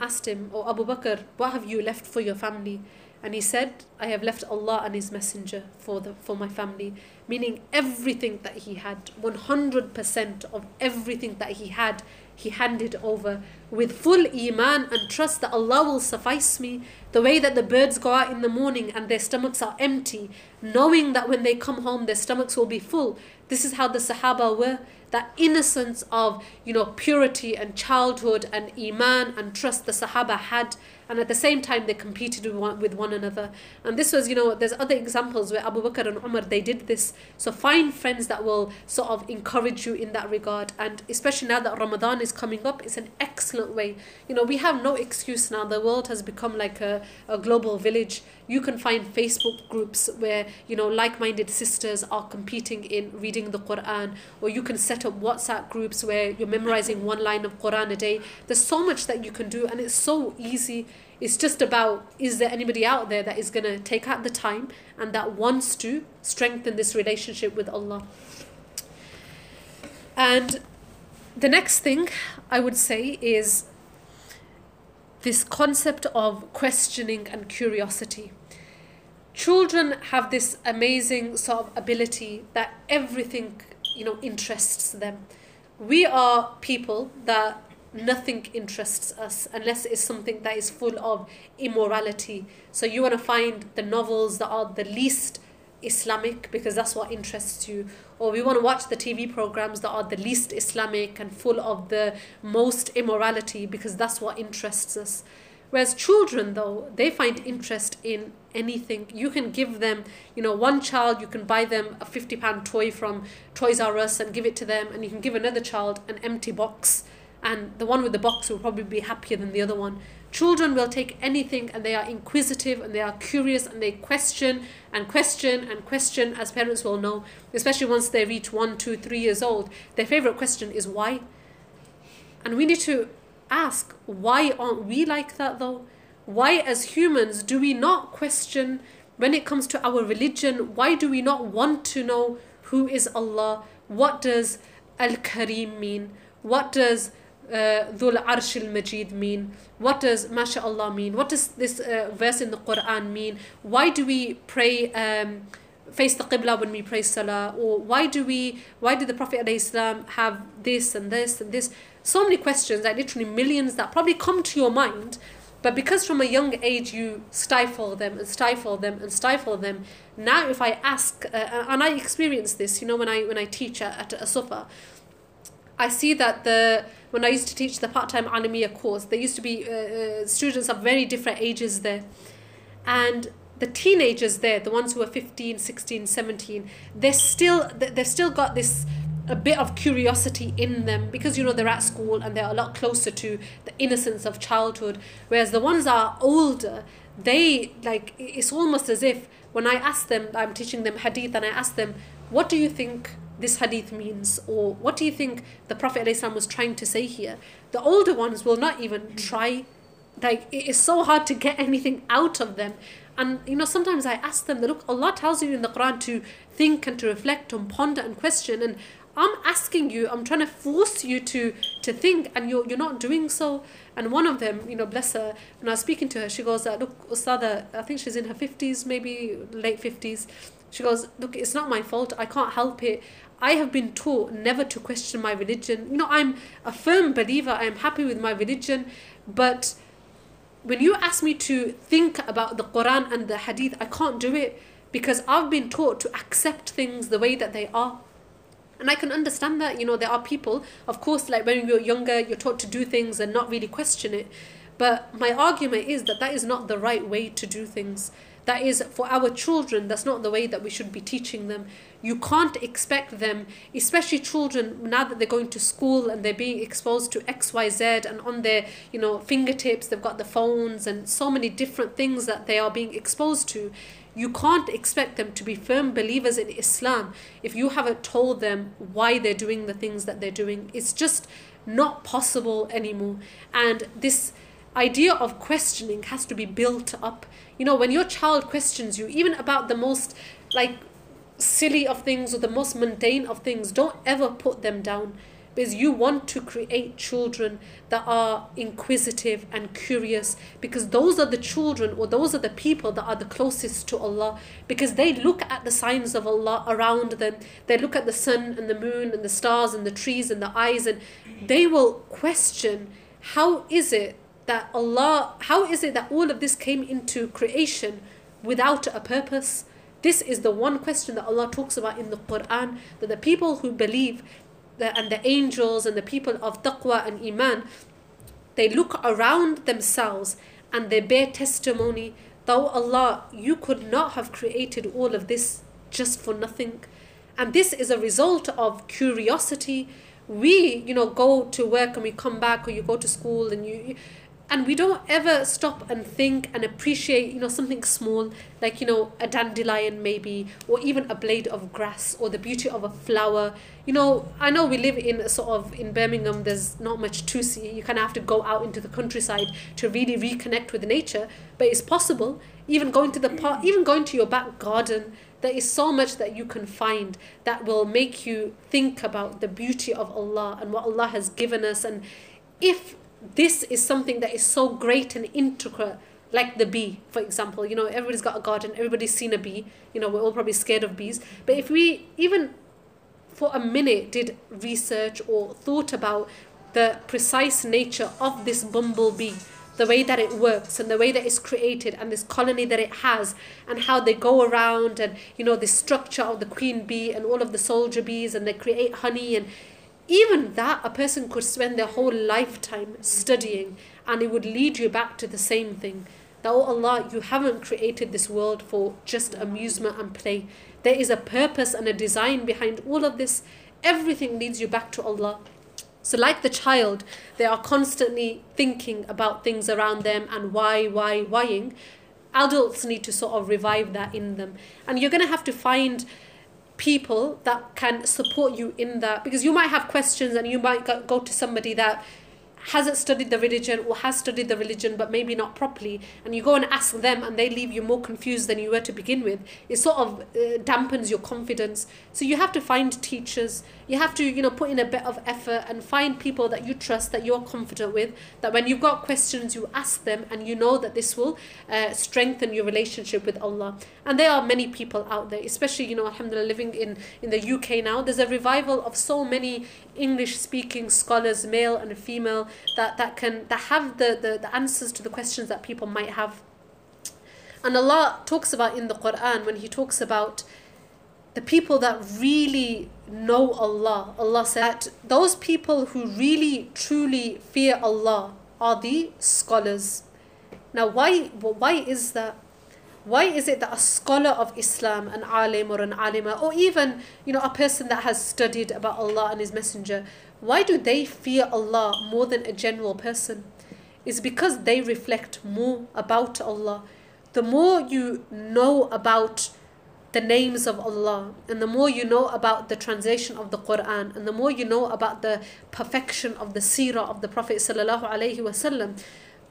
asked him, O oh, Abu Bakr, what have you left for your family? And he said, I have left Allah and His Messenger for the for my family. Meaning everything that he had, 100% of everything that he had, he handed over with full iman and trust that Allah will suffice me. The way that the birds go out in the morning and their stomachs are empty, knowing that when they come home their stomachs will be full. This is how the Sahaba were. That innocence of, you know, purity and childhood and iman and trust the Sahaba had and at the same time they competed with one, with one another. And this was you know there's other examples where Abu Bakr and Umar they did this. So find friends that will sort of encourage you in that regard. And especially now that Ramadan is coming up it's an excellent way. You know we have no excuse now. The world has become like a, a global village you can find Facebook groups where you know like-minded sisters are competing in reading the Quran or you can set up WhatsApp groups where you're memorizing one line of Quran a day. There's so much that you can do and it's so easy. It's just about is there anybody out there that is going to take out the time and that wants to strengthen this relationship with Allah? And the next thing I would say is this concept of questioning and curiosity children have this amazing sort of ability that everything you know interests them. We are people that nothing interests us unless it's something that is full of immorality. So you want to find the novels that are the least islamic because that's what interests you. Or we want to watch the tv programs that are the least islamic and full of the most immorality because that's what interests us Whereas children, though, they find interest in anything. You can give them, you know, one child, you can buy them a £50 toy from Toys R Us and give it to them, and you can give another child an empty box, and the one with the box will probably be happier than the other one. Children will take anything and they are inquisitive and they are curious and they question and question and question, as parents will know, especially once they reach one, two, three years old. Their favorite question is why? And we need to ask why aren't we like that though? Why, as humans, do we not question when it comes to our religion? Why do we not want to know who is Allah? What does Al Kareem mean? What does uh, Dhul Arsh al Majid mean? What does MashaAllah mean? What does this uh, verse in the Quran mean? Why do we pray? Um, face the qibla when we pray salah or why do we why did the prophet ﷺ have this and this and this so many questions like literally millions that probably come to your mind but because from a young age you stifle them and stifle them and stifle them now if i ask uh, and i experience this you know when i when i teach at, a sufa i see that the when i used to teach the part-time alamiya course there used to be uh, uh, students of very different ages there. And the teenagers there the ones who are 15 16 17 they're still they've still got this a bit of curiosity in them because you know they're at school and they're a lot closer to the innocence of childhood. Whereas the ones that are older they like it's almost as if when i ask them i'm teaching them hadith and i ask them what do you think this hadith means? or what do you think the prophet ﷺ was trying to say here? The older ones will not even try like it is so hard to get anything out of them. And you know sometimes i ask them look allah tells you in the quran to think and to reflect and ponder and question and I'm asking you, I'm trying to force you to to think, and you're you're not doing so. And one of them, you know, bless her, when I was speaking to her, she goes, uh, "Look, Ustada, I think she's in her fifties, maybe late fifties. She goes, "Look, it's not my fault. I can't help it. I have been taught never to question my religion. You know, I'm a firm believer. I am happy with my religion, but." When you ask me to think about the Quran and the Hadith, I can't do it because I've been taught to accept things the way that they are and I can understand that, you know, there are people, of course, like when you're younger, you're taught to do things and not really question it. But my argument is that that is not the right way to do things. That is, for our children, that's not the way that we should be teaching them. You can't expect them, especially children, now that they're going to school and they're being exposed to X, Y, Z, and on their, you know, fingertips, they've got the phones and so many different things that they are being exposed to you can't expect them to be firm believers in Islam if you haven't told them why they're doing the things that they're doing. It's just not possible anymore. And this idea of questioning has to be built up. You know, when your child questions you, even about the most like silly of things or the most mundane of things, don't ever put them down because you want to create children that are inquisitive and curious because those are the children or those are the people that are the closest to Allah because they look at the signs of Allah around them. They look at the sun and the moon and the stars and the trees and the eyes and they will question how is it that Allah how is it that all of this came into creation without a purpose? This is the one question that Allah talks about in the Quran that the people who believe the, and the angels and the people of taqwa and iman, they look around themselves and they bear testimony that "Oh Allah, you could not have created all of this just for nothing. And this is a result of curiosity. We, you know, go to work and we come back, or you go to school and you and we don't ever stop and think and appreciate you know something small like you know a dandelion maybe or even a blade of grass or the beauty of a flower. You know i know we live in a sort of in birmingham there's not much to see. You kind of have to go out into the countryside to really reconnect with nature. But it's possible even going to the park mm. even going to your back garden there is so much that you can find that will make you think about the beauty of allah and what allah has given us. And if this is something that is so great and intricate like the bee for example. You know everybody's got a garden everybody's seen a bee. You know we're all probably scared of bees. But if we even for a minute did research or thought about the precise nature of this bumblebee the way that it works and the way that it's created and this colony that it has and how they go around and you know the structure of the queen bee and all of the soldier bees and they create honey and even that a person could spend their whole lifetime studying and it would lead you back to the same thing. That oh allah you haven't created this world for just amusement and play. There is a purpose and a design behind all of this. Everything leads you back to allah. So like the child they are constantly thinking about things around them and why why whying. Adults need to sort of revive that in them. And you're going to have to find people that can support you in that because you might have questions and you might go, to somebody that hasn't studied the religion or has studied the religion but maybe not properly and you go and ask them and they leave you more confused than you were to begin with. It sort of uh, dampens your confidence. So you have to find teachers you have to you know put in a bit of effort and find people that you trust that you're confident with that when you've got questions you ask them and you know that this will uh, strengthen your relationship with Allah. And there are many people out there especially you know alhamdulillah living in in the UK now there's a revival of so many English speaking scholars male and female that that can that have the, the the answers to the questions that people might have. And Allah talks about in the Quran when he talks about the people that really know Allah, Allah said that those people who really truly fear Allah are the scholars. Now, why, why is that? Why is it that a scholar of Islam, an alim or an alima, or even you know a person that has studied about Allah and His Messenger, why do they fear Allah more than a general person? It's because they reflect more about Allah. The more you know about the names of Allah and the more you know about the translation of the Quran and the more you know about the perfection of the seerah of the Prophet wasallam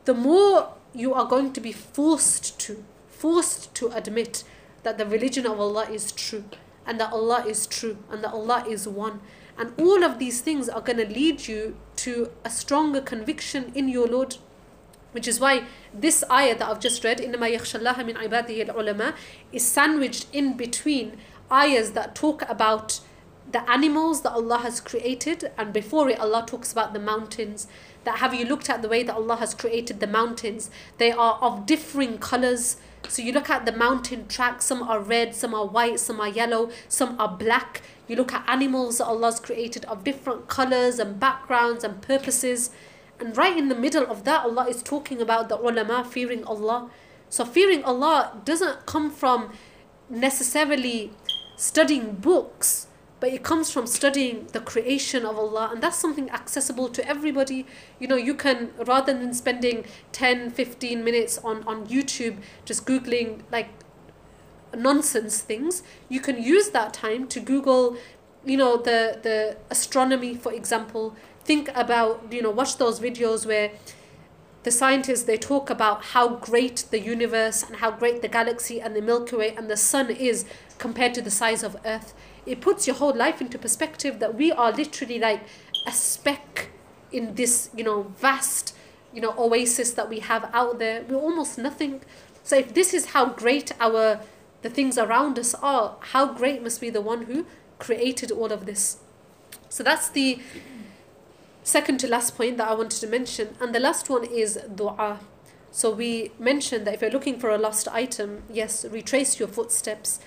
the more you are going to be forced to forced to admit that the religion of Allah is true and that Allah is true and that Allah is one. And all of these things are going to lead you to a stronger conviction in your Lord which is why this ayah that I've just read, إِنَّمَا يَخْشَى اللَّهَ مِنْ عِبَادِهِ الْعُلَمَاء, is sandwiched in between ayahs that talk about the animals that Allah has created, and before it, Allah talks about the mountains. That have you looked at the way that Allah has created the mountains? They are of differing colors. So you look at the mountain tracks, some are red, some are white, some are yellow, some are black. You look at animals that Allah's created of different colors and backgrounds and purposes. And right in the middle of that, Allah is talking about the ulama fearing Allah. So fearing Allah doesn't come from necessarily studying books, but it comes from studying the creation of Allah. And that's something accessible to everybody. You know, you can, rather than spending 10, 15 minutes on, on YouTube just Googling like nonsense things, you can use that time to Google, you know, the, the astronomy, for example, think about you know watch those videos where the scientists they talk about how great the universe and how great the galaxy and the milky way and the sun is compared to the size of earth. It puts your whole life into perspective that we are literally like a speck in this you know vast you know oasis that we have out there. We're almost nothing. So if this is how great our the things around us are how great must be the one who created all of this? So that's the second to last point that I wanted to mention. And the last one is dua. So we mentioned that if you're looking for a lost item, yes, retrace your footsteps.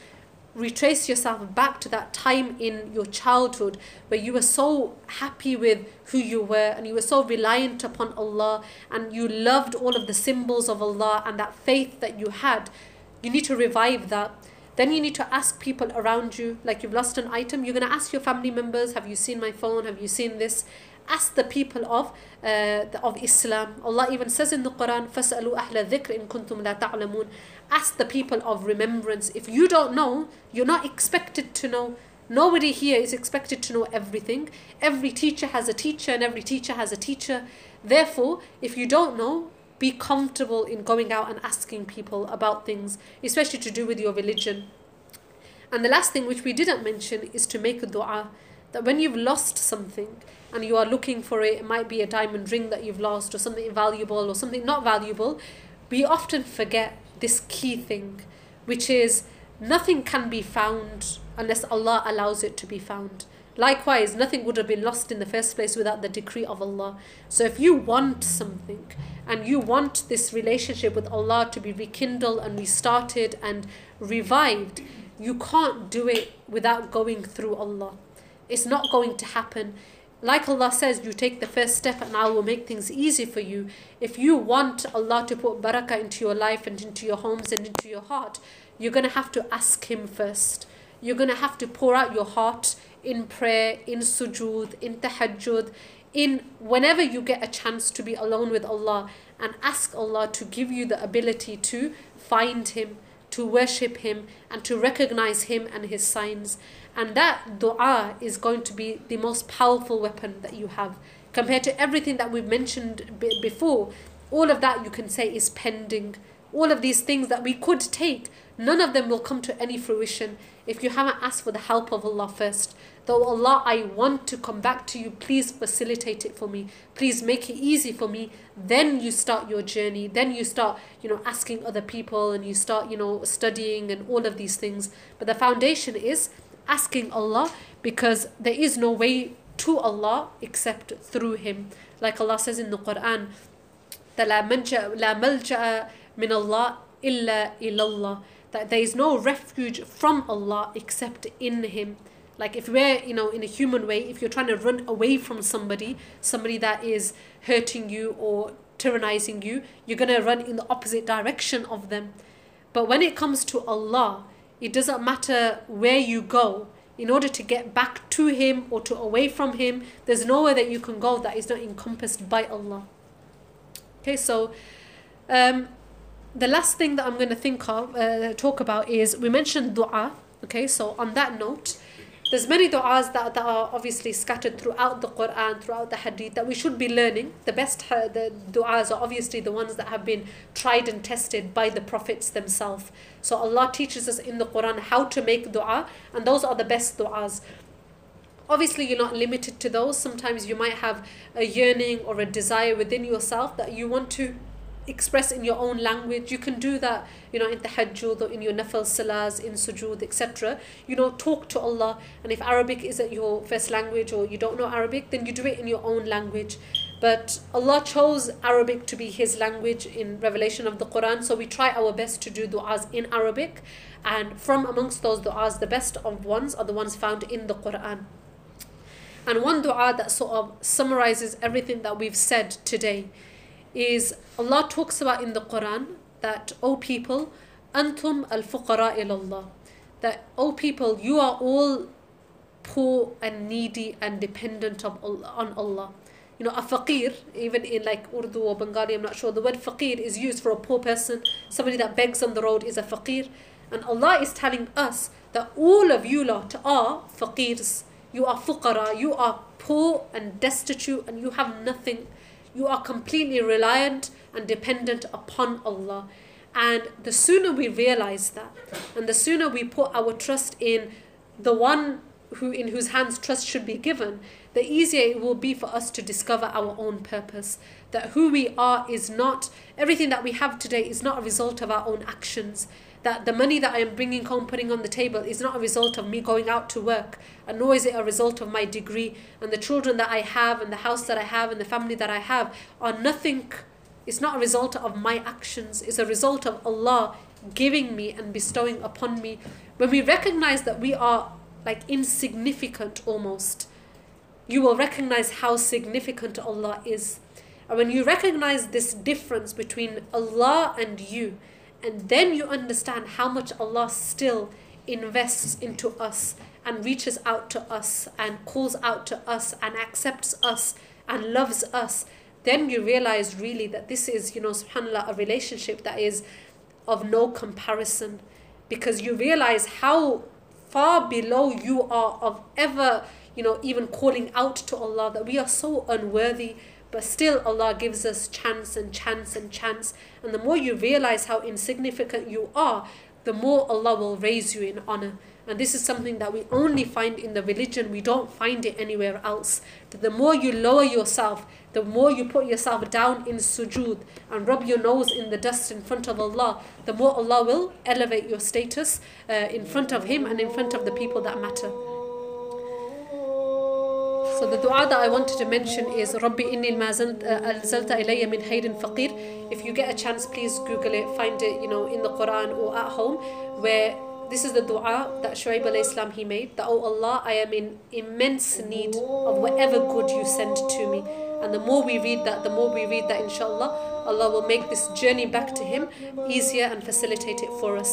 retrace yourself back to that time in your childhood where you were so happy with who you were and you were so reliant upon Allah and you loved all of the symbols of Allah and that faith that you had, you need to revive that. Then you need to ask people around you, like you've lost an item, you're going to ask your family members, Have you seen my phone? Have you seen this? Ask the people of uh, of Islam. Allah even says in the Quran, فَاسْأَلُوا أَهْلَ الذِّكْرِ إِن كُنتُمْ لَا تَعْلَمُونَ Ask the people of remembrance. If you don't know, you're not expected to know. Nobody here is expected to know everything. Every teacher has a teacher, and every teacher has a teacher. Therefore, if you don't know, be comfortable in going out and asking people about things, especially to do with your religion. And the last thing which we didn't mention is to make a dua. That when you've lost something and you are looking for it, it might be a diamond ring that you've lost or something valuable or something not valuable, we often forget this key thing, which is nothing can be found unless Allah allows it to be found. Likewise, nothing would have been lost in the first place without the decree of Allah. So if you want something and you want this relationship with Allah to be rekindled and restarted and revived, you can't do it without going through Allah. It's not going to happen. Like Allah says, you take the first step and I will make things easy for you. If you want Allah to put barakah into your life and into your homes and into your heart, you're going to have to ask Him first. You're going to have to pour out your heart in prayer, in sujood, in tahajjud, in whenever you get a chance to be alone with Allah and ask Allah to give you the ability to find Him, to worship Him, and to recognize Him and His signs. And that dua is going to be the most powerful weapon that you have compared to everything that we've mentioned b- before. All of that you can say is pending. All of these things that we could take, none of them will come to any fruition if you haven't asked for the help of Allah first. Though Allah, I want to come back to you, please facilitate it for me. Please make it easy for me. Then you start your journey. Then you start, you know, asking other people and you start, you know, studying and all of these things. But the foundation is asking Allah because there is no way to Allah except through Him. Like Allah says in the Quran, that. That there is no refuge from Allah except in Him. Like if we're, you know, in a human way, if you're trying to run away from somebody, somebody that is hurting you or tyrannizing you, you're gonna run in the opposite direction of them. But when it comes to Allah, it doesn't matter where you go. In order to get back to Him or to away from Him, there's nowhere that you can go that is not encompassed by Allah. Okay, so um, the last thing that I'm going to think of, uh, talk about is we mentioned dua. Okay, so on that note, there's many du'as that, that are obviously scattered throughout the Quran, throughout the Hadith that we should be learning. The best uh, the du'as are obviously the ones that have been tried and tested by the prophets themselves. So Allah teaches us in the Quran how to make du'a, and those are the best du'as. Obviously, you're not limited to those. Sometimes you might have a yearning or a desire within yourself that you want to express in your own language. You can do that, you know, in tahajjud or in your nafal salahs, in sujood, etc. You know, talk to Allah. And if Arabic isn't your first language or you don't know Arabic, then you do it in your own language. But Allah chose Arabic to be His language in revelation of the Quran, so we try our best to do du'as in Arabic. And from amongst those du'as, the best of ones are the ones found in the Quran. And one du'a that sort of summarizes everything that we've said today is Allah talks about in the Quran that, O people, antum al fuqara ilallah. That, O people, you are all poor and needy and dependent of, on Allah. You know, a faqir, even in like Urdu or Bengali, I'm not sure, the word faqir is used for a poor person. Somebody that begs on the road is a faqir. And Allah is telling us that all of you lot are faqirs. You are fuqara, you are poor and destitute and you have nothing you are completely reliant and dependent upon Allah. And the sooner we realize that, and the sooner we put our trust in the one who in whose hands trust should be given, the easier it will be for us to discover our own purpose. That who we are is not everything that we have today is not a result of our own actions that the money that I am bringing home, putting on the table, is not a result of me going out to work, and nor is it a result of my degree. And the children that I have, and the house that I have, and the family that I have are nothing. It's not a result of my actions, it's a result of Allah giving me and bestowing upon me, when we recognize that we are like insignificant almost, you will recognize how significant Allah is. And when you recognize this difference between Allah and you, and then you understand how much Allah still invests into us and reaches out to us and calls out to us and accepts us and loves us, then you realize really that this is, you know, subhanAllah, a relationship that is of no comparison because you realize how far below you are of ever, you know, even calling out to Allah that we are so unworthy. But still, Allah gives us chance and chance and chance. And the more you realize how insignificant you are, the more Allah will raise you in honor. And this is something that we only find in the religion, we don't find it anywhere else. That the more you lower yourself, the more you put yourself down in sujood and rub your nose in the dust in front of Allah, the more Allah will elevate your status uh, in front of Him and in front of the people that matter. So the dua that I wanted to mention is Rabbi inni ma uh, anzalta ilayya min khairin faqir. If you get a chance, please Google it, find it, you know, in the Quran or at home, where this is the dua that Shuaib salam he made. That oh Allah, I am in immense need of whatever good you send to me. And the more we read that, the more we read that, inshallah, Allah will make this journey back to Him easier and facilitate it for us.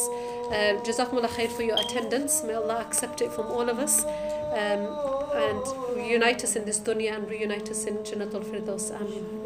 Uh, Jazakumullah khair for your attendance. May Allah accept it from all of us. Um, and reunite us in this dunya and reunite us in Jannatul Firdaus. Ameen.